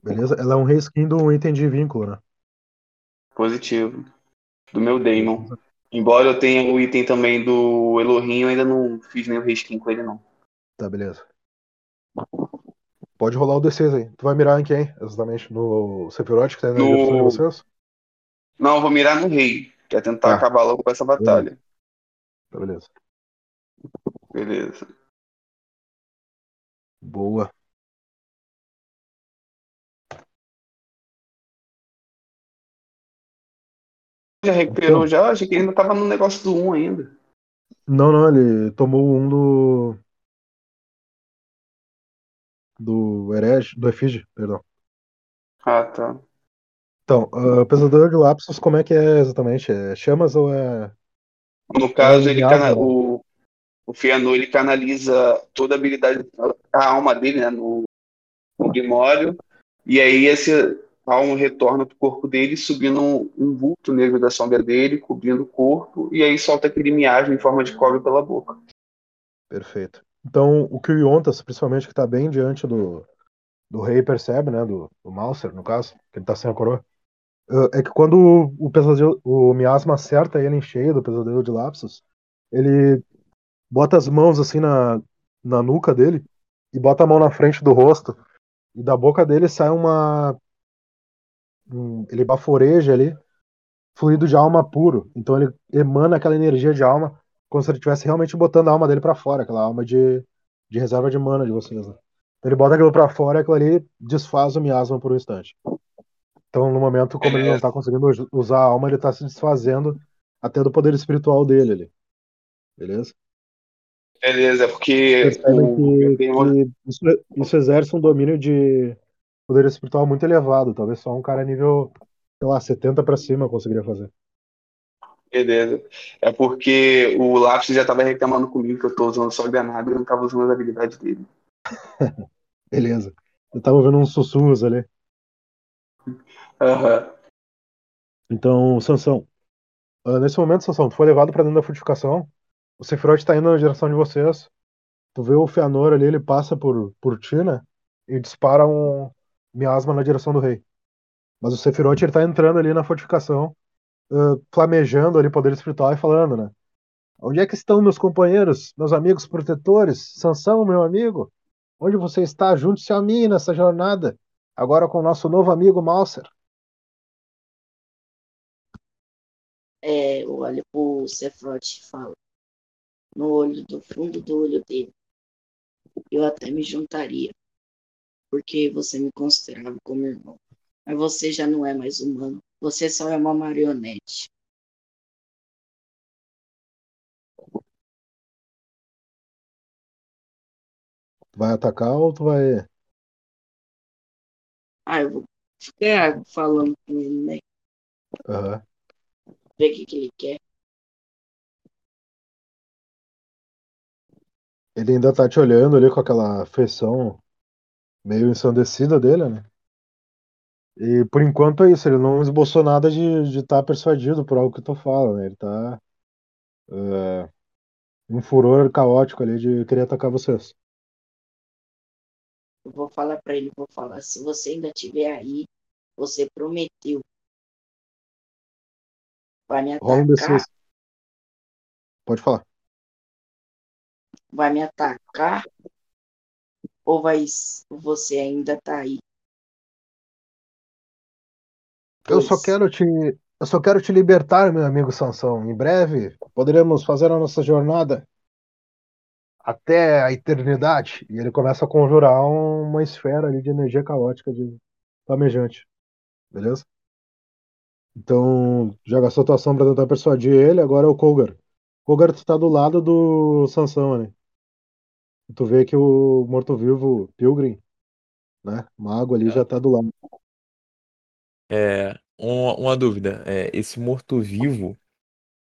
Beleza? Ela é um reskin do item de vínculo, né? Positivo. Do meu Daemon. Embora eu tenha o item também do Elohim, eu ainda não fiz nenhum reskin com ele, não. Tá, beleza. Pode rolar o D6 aí. Tu vai mirar em quem? Exatamente? No Sephiroth que tá na No- vocês? Não, eu vou mirar no rei. Quer tentar Tá. acabar logo com essa batalha. Tá, beleza. Beleza. Boa. Já recuperou Então. já? Achei que ele ainda tava no negócio do 1 ainda. Não, não, ele tomou um do. Do Herege, do Efígie, perdão. Ah, tá. Então, uh, Pesadelo de Lapsos, como é que é exatamente? É chamas ou é. No caso, É, ele cana- o, o Fianor ele canaliza toda a habilidade, a alma dele, né, no, no Grimório, e aí esse a alma retorna pro corpo dele, subindo um, um vulto negro da sombra dele, cobrindo o corpo, e aí solta aquele miasma em forma de cobre pela boca. Perfeito. Então, o que o Yontas, principalmente, que está bem diante do, do rei, percebe, né? Do, do Mauser, no caso, que ele tá sem a coroa, uh, é que quando o, pesadelo, o miasma acerta ele em cheio do pesadelo de Lapsus, ele bota as mãos assim na, na nuca dele e bota a mão na frente do rosto, e da boca dele sai uma. Um- ele baforeja ali, fluido de alma puro. Então ele emana aquela energia de alma como se ele estivesse realmente botando a alma dele pra fora, aquela alma de, de reserva de mana de vocês. Né? Então ele bota aquilo pra fora e aquilo ali desfaz o miasma por um instante. Então, no momento, como ele não tá conseguindo us- usar a alma, ele tá se desfazendo até do poder espiritual dele ali. Beleza? Beleza, é porque o, que, que isso, isso exerce um domínio de poder espiritual muito elevado. Talvez só um cara nível, sei lá, 70 pra cima conseguiria fazer. Beleza. É porque o Lápis já tava reclamando comigo que eu tô usando só granada e não tava usando as habilidades dele. Beleza. Eu tava ouvindo uns sussurros ali. Aham. Então, Sansão. ah, nesse momento, Sansão, tu foi levado pra dentro da fortificação. O Sephiroth tá indo na direção de vocês. Tu vê o Feanor ali, ele passa por, por ti, né? E dispara um miasma na direção do rei. Mas o Sephiroth, ele tá entrando ali na fortificação, ah, flamejando ali poder espiritual e falando, né? Onde é que estão meus companheiros, meus amigos protetores? Sansão, meu amigo? Onde você está? Junte-se a mim nessa jornada. Agora com o nosso novo amigo Mauser. É, pro Sephiroth falo. No olho do fundo do olho dele. Eu até me juntaria. Porque você me considerava como irmão. Mas você já não é mais humano. Você só é uma marionete. Vai atacar ou tu vai. Ah, eu vou ficar falando com ele, né? Aham. Ver o que, que ele quer. Ele ainda tá te olhando ali com aquela feição meio ensandecida dele, né? E por enquanto é isso, ele não esboçou nada de estar tá persuadido por algo que tu fala, né? Ele tá é, um furor caótico ali de querer atacar vocês. Eu vou falar pra ele, vou falar, se você ainda estiver aí, você prometeu. Vai me um atacar, D6. Pode falar. vai me atacar, ou vai, você ainda tá aí? Eu só Pois. quero te. Eu só quero te libertar, meu amigo Sansão. Em breve poderemos fazer a nossa jornada até a eternidade. E ele começa a conjurar uma esfera ali de energia caótica de flamejante. Beleza? Então, já gastou tua ação pra tentar persuadir ele, agora é o Kogar. Kogar, tu tá do lado do Sansão, né? Tu vê que o morto-vivo Pilgrim, né? Mago ali já tá do lado. É, uma, uma dúvida. É, esse morto-vivo,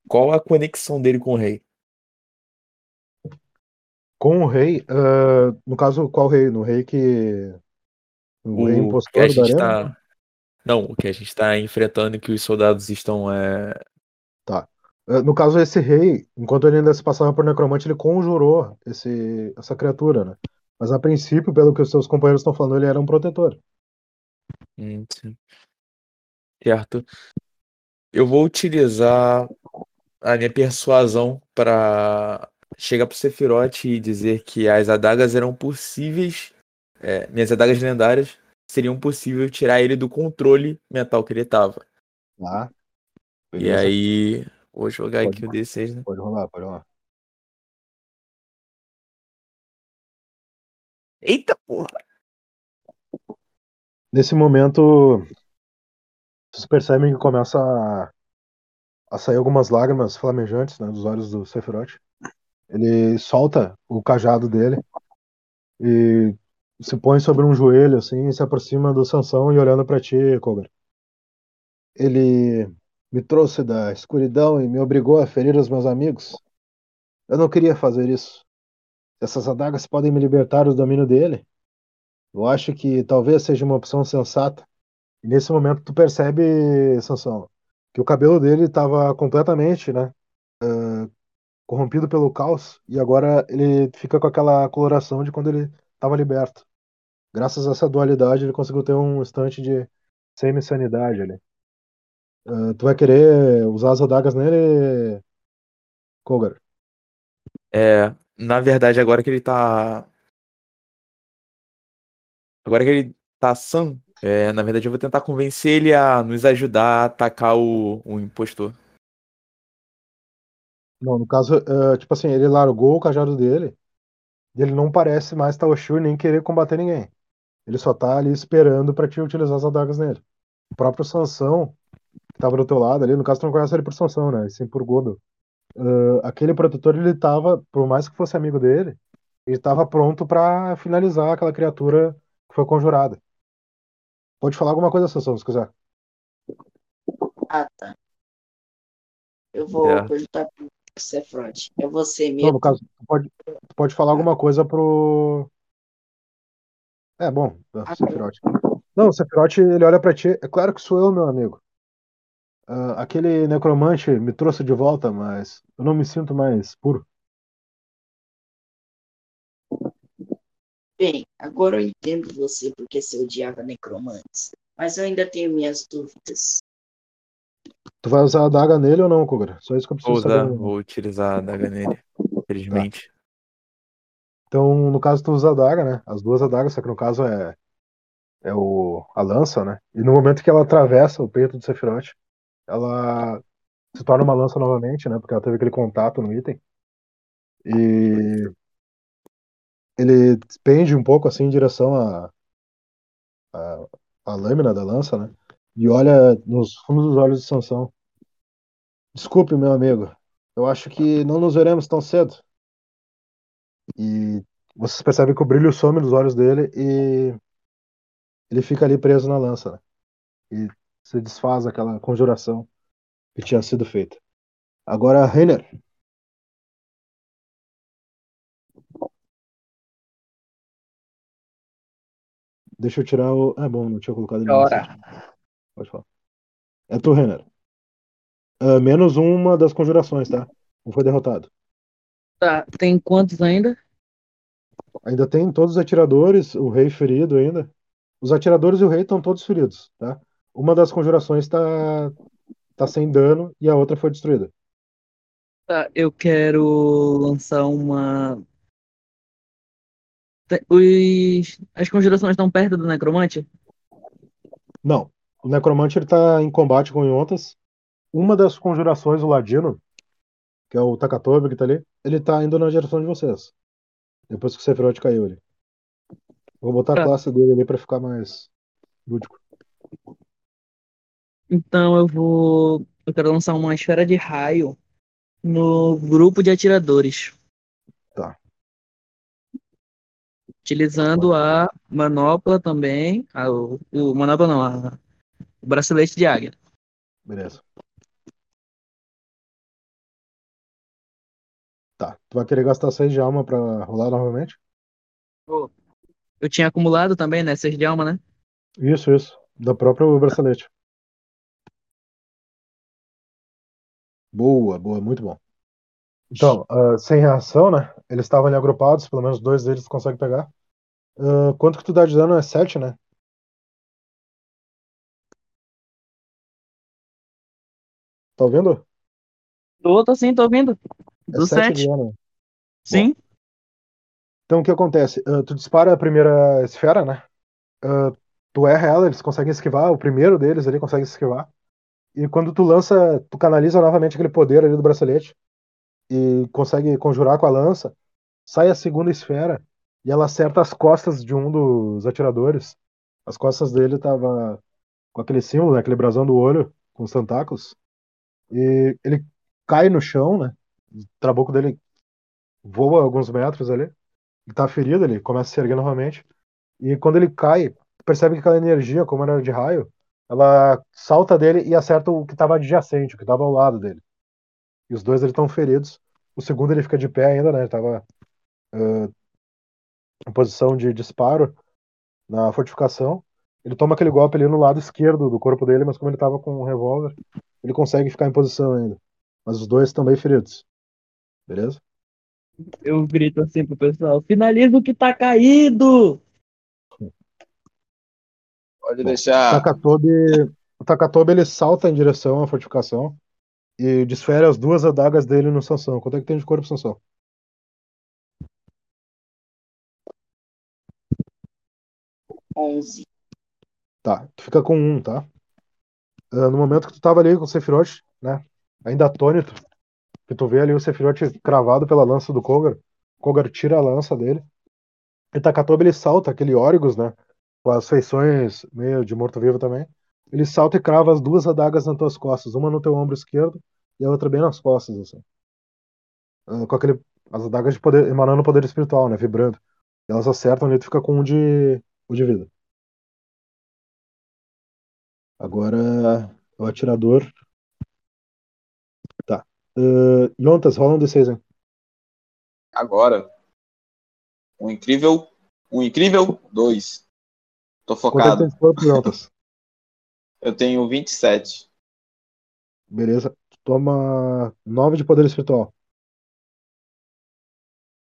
qual a conexão dele com o rei? Com o rei, ah, no caso, qual rei? No rei que. O, rei O que a impostor da gente arena? tá. Não, o que a gente tá enfrentando e que os soldados estão. É... Ah, No caso, esse rei, enquanto ele ainda se passava por necromante, ele conjurou esse, essa criatura, né? Mas a princípio, pelo que os seus companheiros estão falando, ele era um protetor. hum, sim. Certo. Eu vou utilizar a minha persuasão para chegar pro Sephiroth e dizer que as adagas eram possíveis. é, minhas adagas lendárias seriam possível tirar ele do controle mental que ele tava. Tá? E aí, vou jogar Pode aqui o D6, né? Pode rolar, pode rolar. Eita porra! Nesse momento, vocês percebem que começa a, a sair algumas lágrimas flamejantes né, dos olhos do Sephiroth. Ele solta o cajado dele e se põe sobre um joelho assim, e se aproxima do Sansão e olhando para ti, Cobra. Ele me trouxe da escuridão e me obrigou a ferir os meus amigos. Eu não queria fazer isso. Essas adagas podem me libertar do domínio dele. Eu acho que talvez seja uma opção sensata. E nesse momento tu percebe, Sansão, que o cabelo dele estava completamente, né, uh, corrompido pelo caos e agora ele fica com aquela coloração de quando ele estava liberto. Graças a essa dualidade ele conseguiu ter um instante de semi-sanidade ali. Uh, tu vai querer usar as adagas nele, Kogar? É, na verdade, agora que ele tá. Agora que ele tá sã, é, na verdade eu vou tentar convencer ele a nos ajudar a atacar o, o impostor. Não, no caso, uh, tipo assim, ele largou o cajado dele e ele não parece mais estar hostil nem querer combater ninguém. Ele só tá ali esperando para te utilizar as adagas nele. O próprio Sansão, que tava do teu lado ali, no caso tu não conhece ele por Sansão, né? Sim por Godo. Uh, aquele protetor, ele tava, por mais que fosse amigo dele, ele tava pronto para finalizar aquela criatura que foi conjurada. Pode falar alguma coisa, Sansão, se quiser. Ah, tá. Eu vou É. perguntar pro Sephiroth. É você Não, mesmo? no caso, tu pode, tu pode falar alguma coisa pro. É, bom, Ah, Sephiroth. Não, o Sephiroth, ele olha pra ti. É claro que sou eu, meu amigo. Ah, aquele necromante me trouxe de volta, mas eu não me sinto mais puro. Bem, agora eu entendo você porque você odiava necromantes. Mas eu ainda tenho minhas dúvidas. Tu vai usar a daga nele ou não, Kogra? Só isso que eu Vou preciso usar, saber. vou utilizar a daga nele. Infelizmente. Então, no caso, tu usa a daga, né? As duas adagas, só que no caso é, é o, a lança, né? E no momento que ela atravessa o peito do Sephiroth, ela se torna uma lança novamente, né? Porque ela teve aquele contato no item. E ele pende um pouco assim em direção à a, a, lâmina da lança, né? E olha nos fundos dos olhos de Sansão. Desculpe, meu amigo. Eu acho que não nos veremos tão cedo. E vocês percebem que o brilho some dos olhos dele e ele fica ali preso na lança. Né? E se desfaz aquela conjuração que tinha sido feita. Agora, Reiner. Deixa eu tirar o. Ah, bom, não tinha colocado ele. Ora. Pode falar. É tu, Renner. Uh, menos uma das conjurações, tá? Não foi derrotado. Tá, tem quantos ainda? Ainda tem todos os atiradores, o rei ferido ainda. Os atiradores e o rei estão todos feridos, tá? Uma das conjurações tá, tá sem dano e a outra foi destruída. Tá, eu quero lançar uma. Os... As conjurações estão perto do necromante? Não. O necromante ele tá em combate com Yontas. Uma das conjurações, o Ladino, que é o Takatobi que tá ali, ele tá indo na direção de vocês. Depois que o Sephiroth caiu ali. Vou botar a Tá. classe dele ali pra ficar mais lúdico. Então eu vou. Eu quero lançar uma esfera de raio no grupo de atiradores. Tá. Utilizando a manopla também. a- o, o manopla não, a- o bracelete de águia. Beleza. Tá. Tu vai querer gastar 6 de alma pra rolar novamente? Eu tinha acumulado também, né? Seis de alma, né? Isso, isso. Da própria bracelete. Boa, boa, muito bom. Então, ah, sem reação, né? Eles estavam ali agrupados, pelo menos dois deles tu consegue pegar. Ah, quanto que tu dá de dano é 7, né? Tá ouvindo? Tô, tô sim, tô ouvindo. É Do 7 de 7. dano. Sim. Então o que acontece? Ah, tu dispara a primeira esfera, né? Ah, tu erra ela, eles conseguem esquivar, o primeiro deles ali consegue esquivar. E quando tu lança, tu canaliza novamente aquele poder ali do bracelete e consegue conjurar com a lança, sai a segunda esfera e ela acerta as costas de um dos atiradores. As costas dele tava com aquele símbolo, né, aquele brasão do olho com os tentáculos. E ele cai no chão, né? O trabuco dele voa alguns metros ali. Ele tá ferido, ele começa a se erguer novamente. E quando ele cai, percebe que aquela energia, como era de raio, ela salta dele e acerta o que estava adjacente, o que estava ao lado dele. E os dois estão feridos. O segundo ele fica de pé ainda, né? Ele uh, em posição de disparo na fortificação. Ele toma aquele golpe ali no lado esquerdo do corpo dele, mas como ele tava com um revólver, ele consegue ficar em posição ainda. Mas os dois estão bem feridos. Beleza? Eu grito assim pro pessoal: finaliza o que tá caído! Pode Bom, deixar. O Takatobi, o Takatobi ele salta em direção à fortificação e desfere as duas adagas dele no Sansão. Quanto é que tem de corpo, Sansão? Onze. Tá, tu fica com um, tá? Ah, no momento que tu tava ali com o Sephiroth, né? Ainda atônito, que tu vê ali o Sephiroth cravado pela lança do Kogar. O Kogar tira a lança dele. E Takatobi ele salta, aquele Origos, né? Com as feições meio de morto-vivo também. Ele salta e crava as duas adagas nas tuas costas, uma no teu ombro esquerdo e a outra bem nas costas, assim. Ah, com aquele. As adagas de poder, emanando poder espiritual, né? Vibrando. E elas acertam ali, tu fica com um de, um de vida. Agora o atirador. Tá. Uh, rola um D6, hein? Agora. Um incrível. Um incrível 2. Tô focado. Yontas? Eu tenho 27. Beleza. Toma 9 de poder espiritual.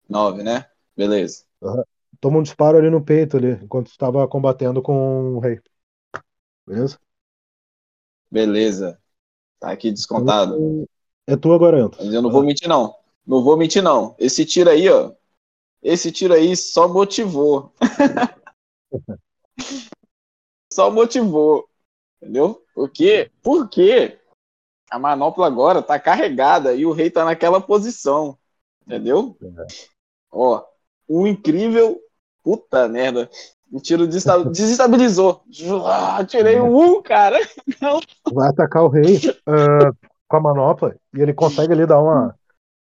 9, né? Beleza. Toma um disparo ali no peito ali, enquanto estava combatendo com o rei. Beleza? Beleza. Tá aqui descontado. Então, É tu agora. Mas eu não vou mentir, não. Não vou mentir, não. Esse tiro aí, ó. Esse tiro aí só motivou. só motivou. Entendeu? Por quê? Por quê? A manopla agora tá carregada e o rei tá naquela posição. Entendeu? Ó, um incrível. Puta merda. O tiro desesta- desestabilizou. Ah, tirei um, cara. Não. vai atacar o rei ah, com a manopla e ele consegue ali dar uma.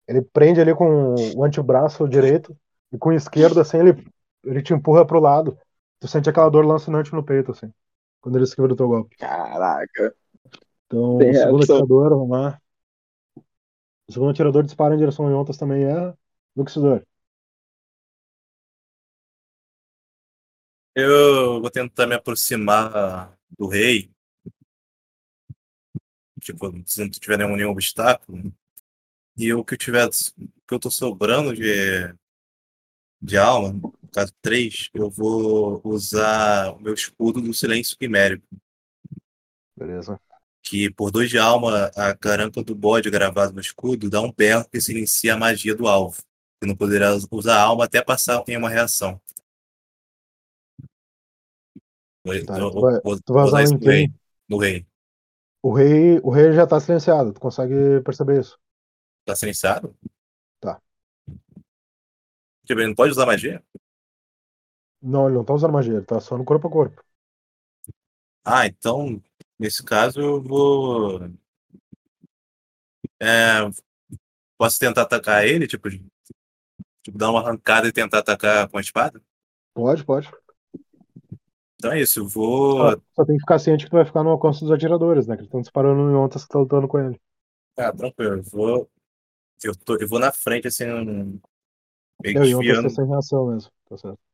Ele prende ali com o antebraço direito e com o esquerdo, assim, ele, ele te empurra pro lado. Tu sente aquela dor lancinante no peito, assim, quando ele esquiva do teu golpe. Caraca. Então, Tem o segundo reação. atirador, vamos lá. O segundo atirador dispara em direção a Yontas também é Luxidor. Eu vou tentar me aproximar do rei. Tipo, se não tiver nenhum, nenhum obstáculo. E o que eu tiver, o que eu tô sobrando de, de alma, caso 3, eu vou usar o meu escudo do silêncio quimérico. Beleza. Que por dois de alma, a caranca do bode gravado no escudo dá um berro que se inicia a magia do alvo. Que não poderá usar a alma até passar em uma reação. Tá, eu- tu vai- vou- tu vai usar no rei. No rei. O rei, o rei já tá silenciado, tu consegue perceber isso. Tá silenciado? Tá. Tipo, não pode usar magia? Não, ele não tá usando magia, ele tá só no corpo a corpo. Ah, então, nesse caso, eu vou. É, posso tentar atacar ele? Tipo, tipo, dar uma arrancada e tentar atacar com a espada? Pode, pode. Então é isso, eu vou. Só, só tem que ficar ciente que tu vai ficar no alcance dos atiradores, né? Que eles estão disparando em ontas que estão lutando com ele. Ah, tranquilo, eu vou. Eu, tô, eu vou na frente, assim, meio Eu desviando, sem reação mesmo. Tá certo.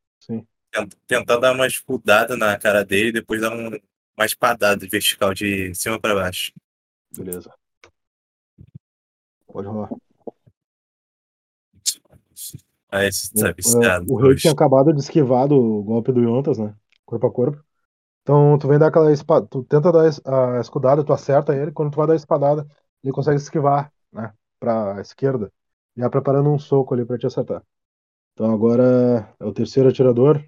Tentar dar uma escudada na cara dele e depois dar um- uma espadada vertical de cima pra baixo. Beleza. Pode rolar. Ah, esse O, tá é, viciado. o hoje. tinha acabado de esquivar do golpe do Yontas, né? Corpo a corpo. Então tu vem dar aquela espada. Tu tenta dar a escudada, tu acerta ele. Quando tu vai dar a espadada, ele consegue esquivar, né? Pra esquerda. Já preparando um soco ali pra te acertar. Então agora é o terceiro atirador.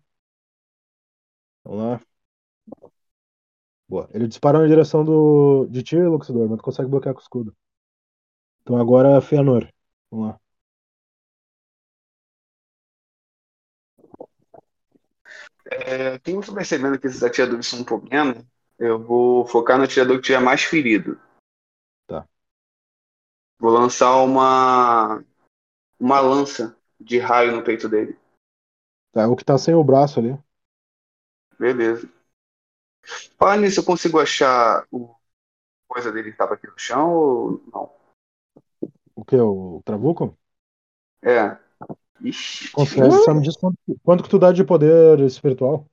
Vamos lá. Boa. Ele disparou na direção do, de ti, Luxidor, mas tu consegue bloquear com o escudo. Então agora é Fëanor. Vamos lá. É, tô percebendo que esses atiradores são um problema, eu vou focar no atirador que tiver mais ferido. Vou lançar uma uma lança de raio no peito dele. Tá, é o que tá sem o braço ali. Beleza. Fala nisso, eu consigo achar o coisa dele que tava aqui no chão ou não? O que? O Trabuco? É. Ixi, Consegue. Só me diz quanto, quanto que tu dá de poder espiritual.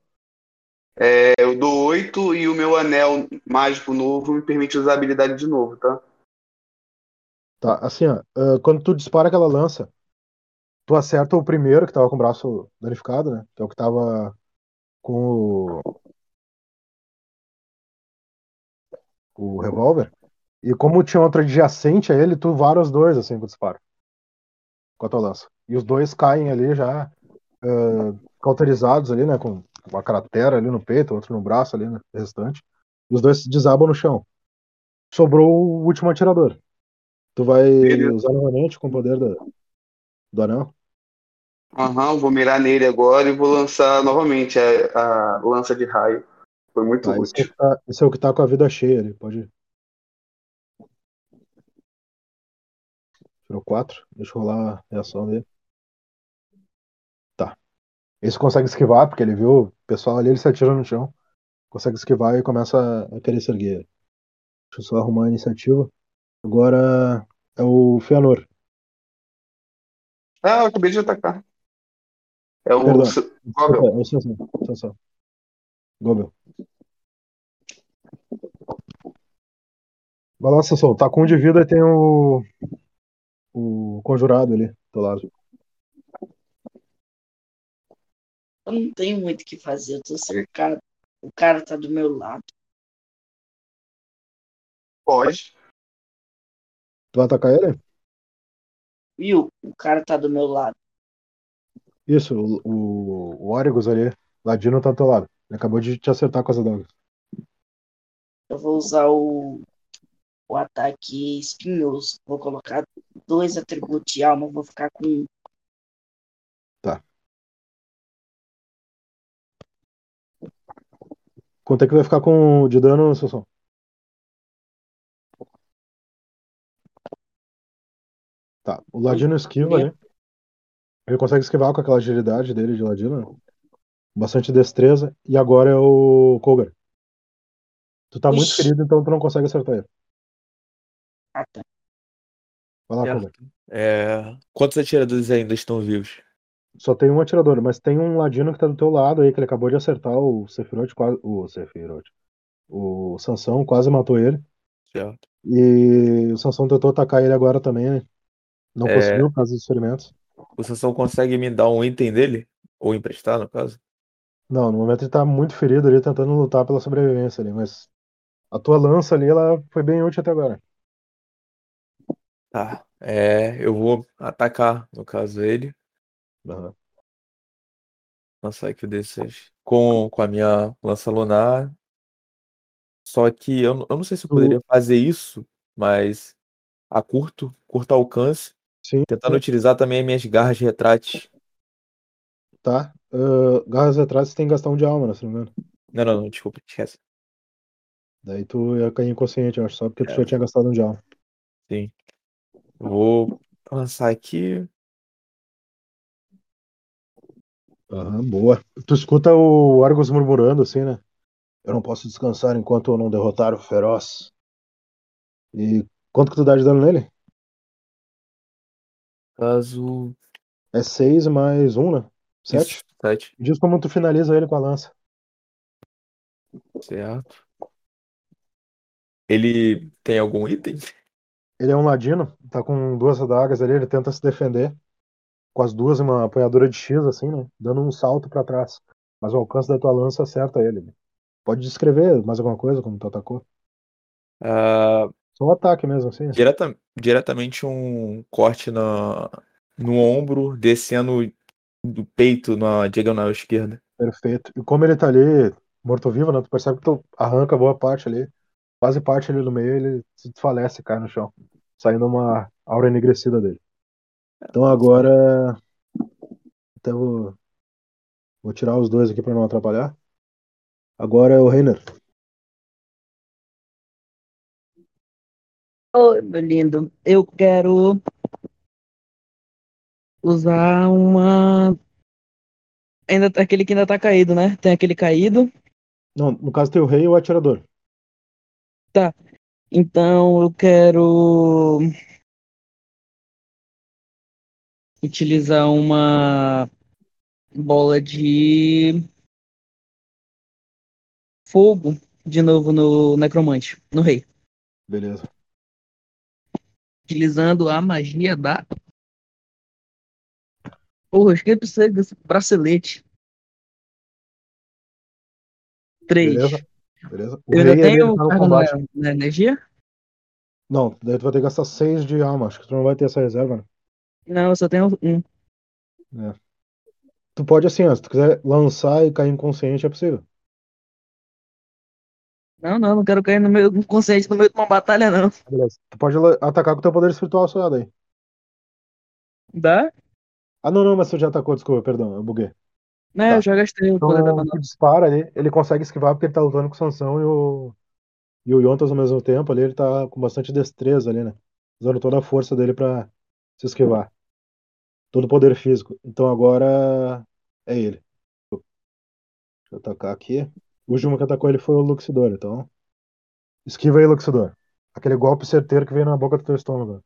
É, eu dou 8 e o meu anel mágico novo me permite usar a habilidade de novo, tá? Tá, assim, ó. quando tu dispara aquela lança, tu acerta o primeiro que tava com o braço danificado, né? Que é o que tava com o, o revólver. E como tinha outro adjacente a ele, tu vara os dois, assim, com o disparo. Com a tua lança. E os dois caem ali já ah, cauterizados ali, né? Com uma cratera ali no peito, outro no braço ali, né? Restante. E os dois se desabam no chão. Sobrou o último atirador. Tu vai Beleza. usar novamente com o poder da, do anel? Aham, vou mirar nele agora e vou lançar novamente a, a lança de raio. Foi muito Tá, esse, é útil. tá, esse é o que tá com a vida cheia ali, pode ir. Tirou 4. Deixa eu rolar a reação dele. Tá. Esse consegue esquivar, porque ele viu o pessoal ali, ele se atira no chão. Consegue esquivar e começa a querer se erguer. Deixa eu só arrumar a iniciativa. Agora é o Fëanor. Ah, eu acabei de atacar. É o Perdão. Gobel. é o Sansão. Sansão. Gobel. Vai lá, Sansão. Tá com um de vida e tem o. O conjurado ali do lado. Eu não tenho muito o que fazer, eu tô cercado. O cara tá do meu lado. Pode. Tu vai atacar ele? Viu? O cara tá do meu lado. Isso, o, o, o Origus ali, Ladino tá do teu lado. Ele acabou de te acertar com as adagas. Eu vou usar o, o ataque espinhoso. Vou colocar dois atributos de alma, vou ficar com um. Quanto é que vai ficar com de dano, Sansão? Tá, o Ladino esquiva ali. Ele consegue esquivar com aquela agilidade dele de Ladino. Bastante destreza. E agora é o Kogar. Tu tá muito Ixi. ferido, então tu não consegue acertar ele. Ah, tá. Vai lá. Kogar. É, Quantos atiradores ainda estão vivos? Só tem um atirador, mas tem um Ladino que tá do teu lado aí, que ele acabou de acertar o Sephiroth, quase. O Sephiroth. O Sansão quase matou ele. Certo. E o Sansão tentou atacar ele agora também, né? Não É. conseguiu por causa dos ferimentos. O Sansão consegue me dar um item dele? Ou emprestar, no caso? Não, no momento ele tá muito ferido ali, tentando lutar pela sobrevivência ali, mas a tua lança ali, ela foi bem útil até agora. Tá. É, eu vou atacar, no caso, ele. Aham. Lançar aqui o D6. Com, com a minha lança lunar. Só que eu, não- eu não sei se eu poderia fazer isso, mas a curto, curto alcance. Sim, Tentando utilizar também as minhas garras retráteis. tá. Ah, garras atrás você tem que gastar um de alma, né, se não me engano. Não, não, não, desculpa, esquece. Daí tu ia cair inconsciente, eu acho, só porque tu É. já tinha gastado um de alma. Sim. Vou lançar aqui. Aham, boa. Tu escuta o Argus murmurando assim, né? Eu não posso descansar enquanto eu não derrotar o feroz. E quanto que tu dá de dano nele? Caso. É 6 mais 1, né? 7? Isso, sete. Diz como tu finaliza ele com a lança. Certo. Ele tem algum item? Ele é um ladino, tá com duas adagas ali, ele tenta se defender com as duas uma apanhadura de X, assim, né? Dando um salto pra trás. Mas o alcance da tua lança acerta ele. né? Pode descrever mais alguma coisa como tu atacou? Ah, Só um ataque mesmo, assim. né? direta, diretamente um corte na, no ombro, descendo do peito na diagonal esquerda. Perfeito. E como ele tá ali, morto-vivo, né? Tu percebe que tu arranca boa parte ali. Quase parte ali no meio, ele se desfalece cai no chão. Saindo uma aura enegrecida dele. Então agora. Até vou. Vou tirar os dois aqui pra não atrapalhar. Agora é o Reiner. Oi, meu lindo. Eu quero usar uma. Ainda tá- aquele que ainda tá caído, né? Tem aquele caído. Não, no caso tem o rei e o atirador. Então eu quero utilizar uma bola de fogo de novo no necromante, no rei. Beleza. Utilizando a magia da. Porra, acho que ele precisa desse bracelete. Três. Beleza. Beleza. O Eu ainda tenho tá na, energia? Não, daí tu vai ter que gastar 6 de alma. Acho que tu não vai ter essa reserva, né? Não, eu só tenho um. Tu pode assim, ó, se tu quiser lançar e cair inconsciente, é possível. Não, não, não quero cair no meio consciente no meio de uma batalha, não. Beleza. Tu pode atacar com o teu poder espiritual só daí. Dá? Ah, não, não, mas tu já atacou, desculpa, perdão, eu buguei. Né, Tá. eu já gastei o poder da Então, tu dispara ali, ele consegue esquivar porque ele tá lutando com o Sansão e o, e o Yontas ao mesmo tempo ali, ele tá com bastante destreza ali, né? Usando toda a força dele pra se esquivar. Todo o poder físico. Então agora é ele. Deixa eu atacar aqui. O último que atacou ele foi o Luxidor, então. Esquiva aí, Luxidor. Aquele golpe certeiro que veio na boca do teu estômago.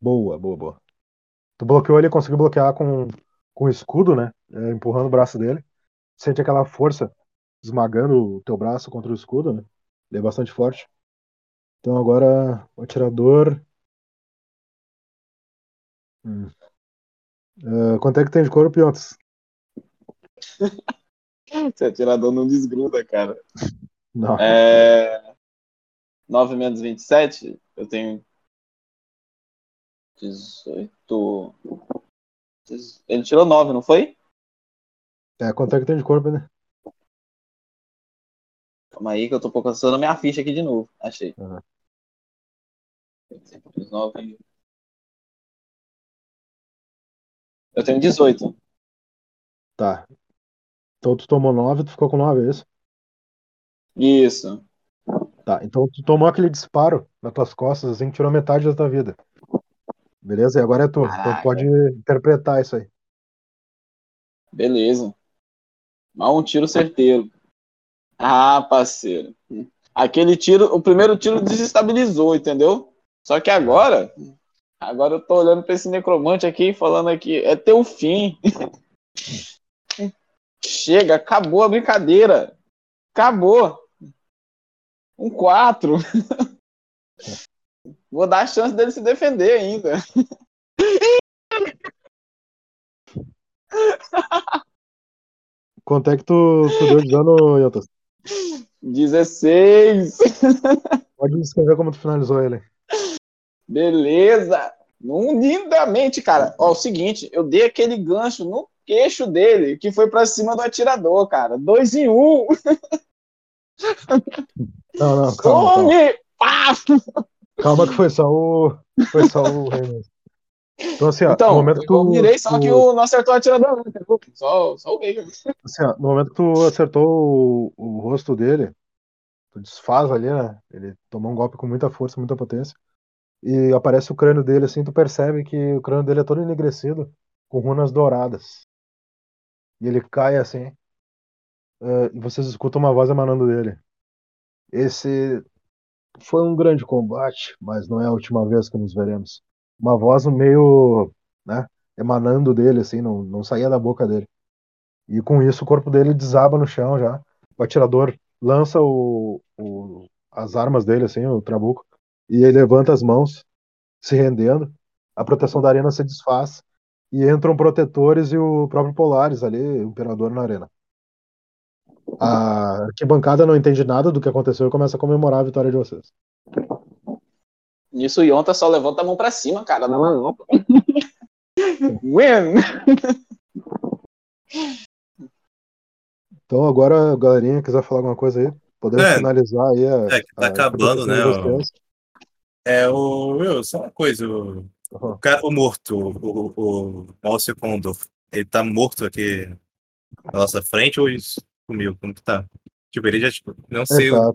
Boa, boa, boa. Tu bloqueou ele, conseguiu bloquear com, com o escudo, né? É, empurrando o braço dele. Sente aquela força esmagando o teu braço contra o escudo, né? Ele é bastante forte. Então agora o atirador. Hum. É, quanto é que tem de corpo, Piontes? Esse atirador não desgruda, cara. Não. É... 9 menos 27, eu tenho 18. Ele tirou 9, não foi? É, quanto é que tem de corpo, né? Calma aí que eu tô a minha ficha aqui de novo. Achei. Uhum. 9. Eu tenho 18. Tá. Então tu tomou 9, tu ficou com 9, é isso? Isso. Tá. Então tu tomou aquele disparo nas tuas costas, assim, que tirou metade da tua vida. Beleza? E agora é tu. Então tu Caraca. pode interpretar isso aí. Beleza. Mal um tiro certeiro. Ah, parceiro. Aquele tiro, o primeiro tiro desestabilizou, entendeu? Só que agora, agora eu tô olhando pra esse necromante aqui e falando aqui, é teu fim. Chega, acabou a brincadeira. Acabou. Um 4. Vou dar a chance dele se defender ainda. Quanto é que tu, tu deu de dano, Yotas? 16. Pode descrever como tu finalizou ele. Beleza! Lindamente, cara. Ó, o seguinte, eu dei aquele gancho no queixo dele, que foi pra cima do atirador, cara. Dois em um. Não, não, calma, calma. Some! Pá! Calma que foi só o. Foi só o. Então, assim, ó, Então, no momento que eu tu. mirei, só tu- que o, não acertou o atirador, né? Só, só o assim, ó, no momento que tu acertou o, o rosto dele, tu desfaz ali, né? Ele tomou um golpe com muita força, muita potência. E aparece o crânio dele, assim, tu percebe que o crânio dele é todo enegrecido, com runas douradas. E ele cai assim. eh, e vocês escutam uma voz emanando dele. Esse foi um grande combate, mas não é a última vez que nos veremos. Uma voz meio, né, emanando dele, assim, não, não saía da boca dele. E com isso o corpo dele desaba no chão já. O atirador lança o, o- as armas dele, assim, o trabuco, e ele levanta as mãos, se rendendo. A proteção da arena se desfaz e entram protetores e o próprio Polaris ali, o imperador na arena. A arquibancada não entende nada do que aconteceu e começa a comemorar a vitória de vocês. Nisso o Yonta só levanta a mão pra cima, cara, na mão. Win! Então agora, galerinha, quiser falar alguma coisa aí, podemos É. finalizar aí a, É, que tá a acabando, interpretação né, vocês. É o. Will, só uma coisa. O. o cara, o morto, o, o, o Alcio Condor, ele tá morto aqui na nossa frente ou isso comigo? Como que tá? Tipo, ele já, tipo, não sei. É, tá,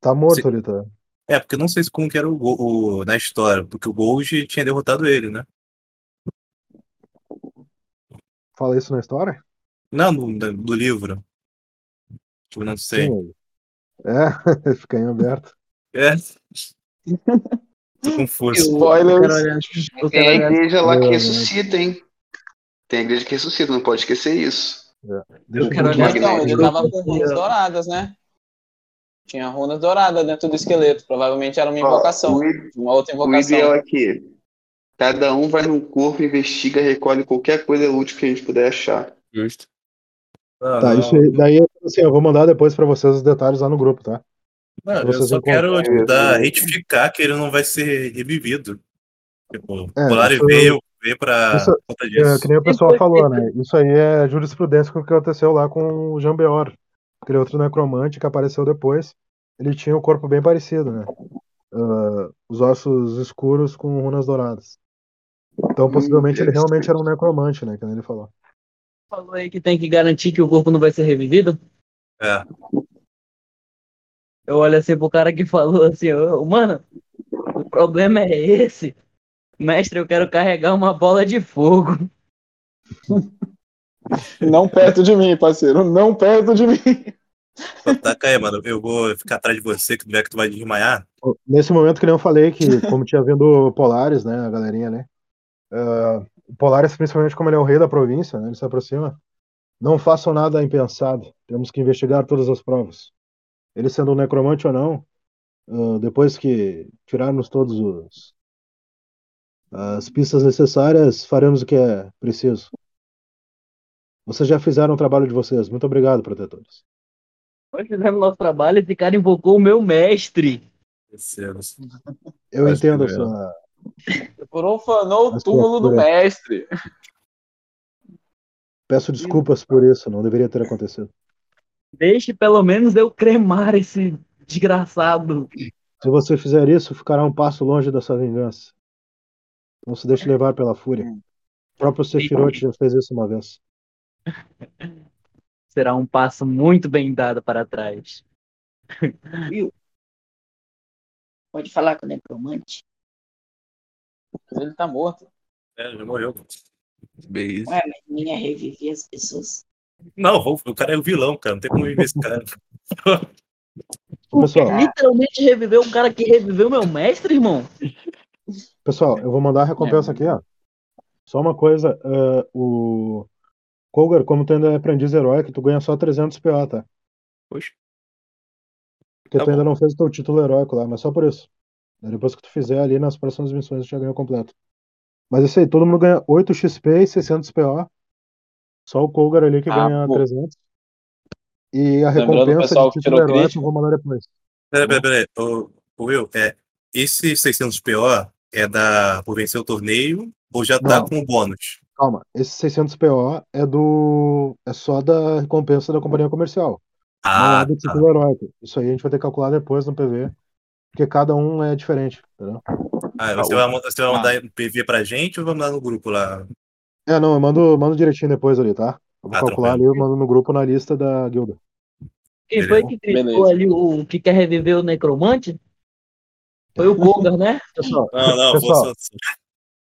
tá morto Se- tá. É, porque eu não sei se como que era o, o- na história, porque o Gold tinha derrotado ele, né? Fala isso na história? Não, no, do livro. Eu não sei. Sim. É, fica em aberto. É. Tô confuso. Eu Spoilers. Tem a igreja lá que É, ressuscita, hein? Tem a igreja que ressuscita, não pode esquecer isso. Deixa Eu quero olhar- Então, ele tava com runas douradas, né? Tinha runas douradas dentro do esqueleto. Provavelmente era uma invocação. o, Uma outra o invocação. ideal aqui. Cada um vai num corpo, investiga, recolhe qualquer coisa útil que a gente puder achar. Justo. Não, Tá, não. isso aí, daí assim, eu vou mandar depois pra vocês os detalhes lá no grupo, tá? Não, eu só quero encontram- tipo, dar, retificar que ele não vai ser revivido. Tipo, É, isso- veio, veio pra isso- conta É, disso. que nem o pessoal falou, né? Isso aí é jurisprudência com o que aconteceu lá com o Jean Beor. Aquele outro necromante que apareceu depois. Ele tinha o corpo bem parecido, né? Ah, os ossos escuros com runas douradas. Então, possivelmente, ele realmente era um necromante, né? Que nem ele falou. falou aí que tem que garantir que o corpo não vai ser revivido. É. Eu olho assim pro cara que falou assim, "Ô, mano, o problema é esse. Mestre, eu quero carregar uma bola de fogo. Não perto de mim, parceiro. Não perto de mim. Taca aí, mano. Eu vou ficar atrás de você, que tu vê que tu vai desmaiar. Nesse momento, que nem eu falei, que como tinha vindo Polaris, né? A galerinha, né? o Polaris, principalmente como ele é o rei da província, né? Ele se aproxima. Não façam nada impensado. Temos que investigar todas as provas. Ele sendo um necromante ou não, ah, depois que tirarmos todos os as pistas necessárias, faremos o que é preciso. Vocês já fizeram o trabalho de vocês. Muito obrigado, protetores. Nós fizemos nosso trabalho e esse cara invocou o meu mestre. Eu entendo a sua. Profanou o túmulo do mestre. Peço desculpas por isso, não deveria ter acontecido. Deixe pelo menos eu cremar esse desgraçado. Se você fizer isso, ficará um passo longe da sua vingança. Não se deixe levar pela fúria. O próprio Sephiroth já fez isso uma vez. Será um passo muito bem dado para trás. Pode falar com o necromante. Mas ele tá morto. É, já morreu. Beleza. Ué, mas ninguém é reviver as pessoas. Não, o cara é o vilão, cara. Não tem como viver esse cara. Pessoal, Literalmente reviveu um cara que reviveu meu mestre, irmão. pessoal, eu vou mandar a recompensa aqui, ó. Só uma coisa, eh, o Colgar, como tu ainda é aprendiz heróico, tu ganha só 300 PA, tá? Poxa. Porque Tá tu ainda bom. não fez o teu título heróico lá, mas só por isso. Depois que tu fizer ali nas próximas missões, tu já ganhou completo. Mas é isso aí, todo mundo ganha 8 XP e 600 PO. Só o Colgar ali que Ah, ganha pô. 300. E a Lembrando o recompensa de que título crítico. eu vou mandar depois. Peraí, peraí, peraí. Ô, ô, Will, é, esse 600 PO é da, por vencer o torneio ou já tá Não. com o bônus? Calma, esse 600 PO é do. é só da recompensa da companhia comercial. não Ah, é do tá. título heróico. Isso aí a gente vai ter que calcular depois no PV. Porque cada um é diferente, entendeu? Ah, você, vai, mandar- você vai mandar um PV pra gente ou vai mandar no grupo lá? É, não, eu mando, mando direitinho depois ali, tá? Eu vou Ah, calcular ali, tranquilo. eu mando no grupo na lista da guilda. Quem Beleza. foi que Beleza. ali o que quer reviver o necromante? Foi o Kogar, né? Pessoal, Não, não, Pessoal. vou só-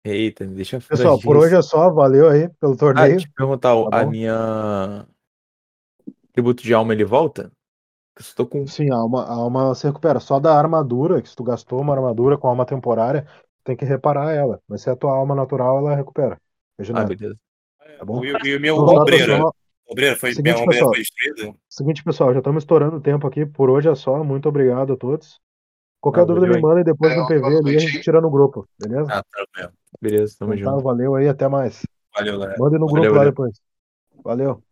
Eita, me deixa pessoal, por hoje é só, valeu aí pelo Ah, torneio. deixa eu perguntar, Tá a bom. minha tributo de alma ele volta? Tô com. Sim, a alma, a alma se recupera. Só da armadura, que se tu gastou uma armadura com alma temporária, tem que reparar ela. Mas se é a tua alma natural, ela recupera. Ah, beleza. tá bom? E, o- e o meu Então, tá, obreiro? pessoal. Obreiro foi, Seguinte, minha obreiro pessoal. foi? Seguinte, pessoal, já estamos estourando o tempo aqui. Por hoje é só. Muito obrigado a todos. Qualquer Ah, dúvida valeu me manda e depois É, no PV ali a gente tira no grupo, beleza? Ah, tá mesmo. Beleza, tamo Então tá, junto. valeu aí, até mais. Valeu, galera. Manda no grupo Valeu, lá valeu. depois. Valeu.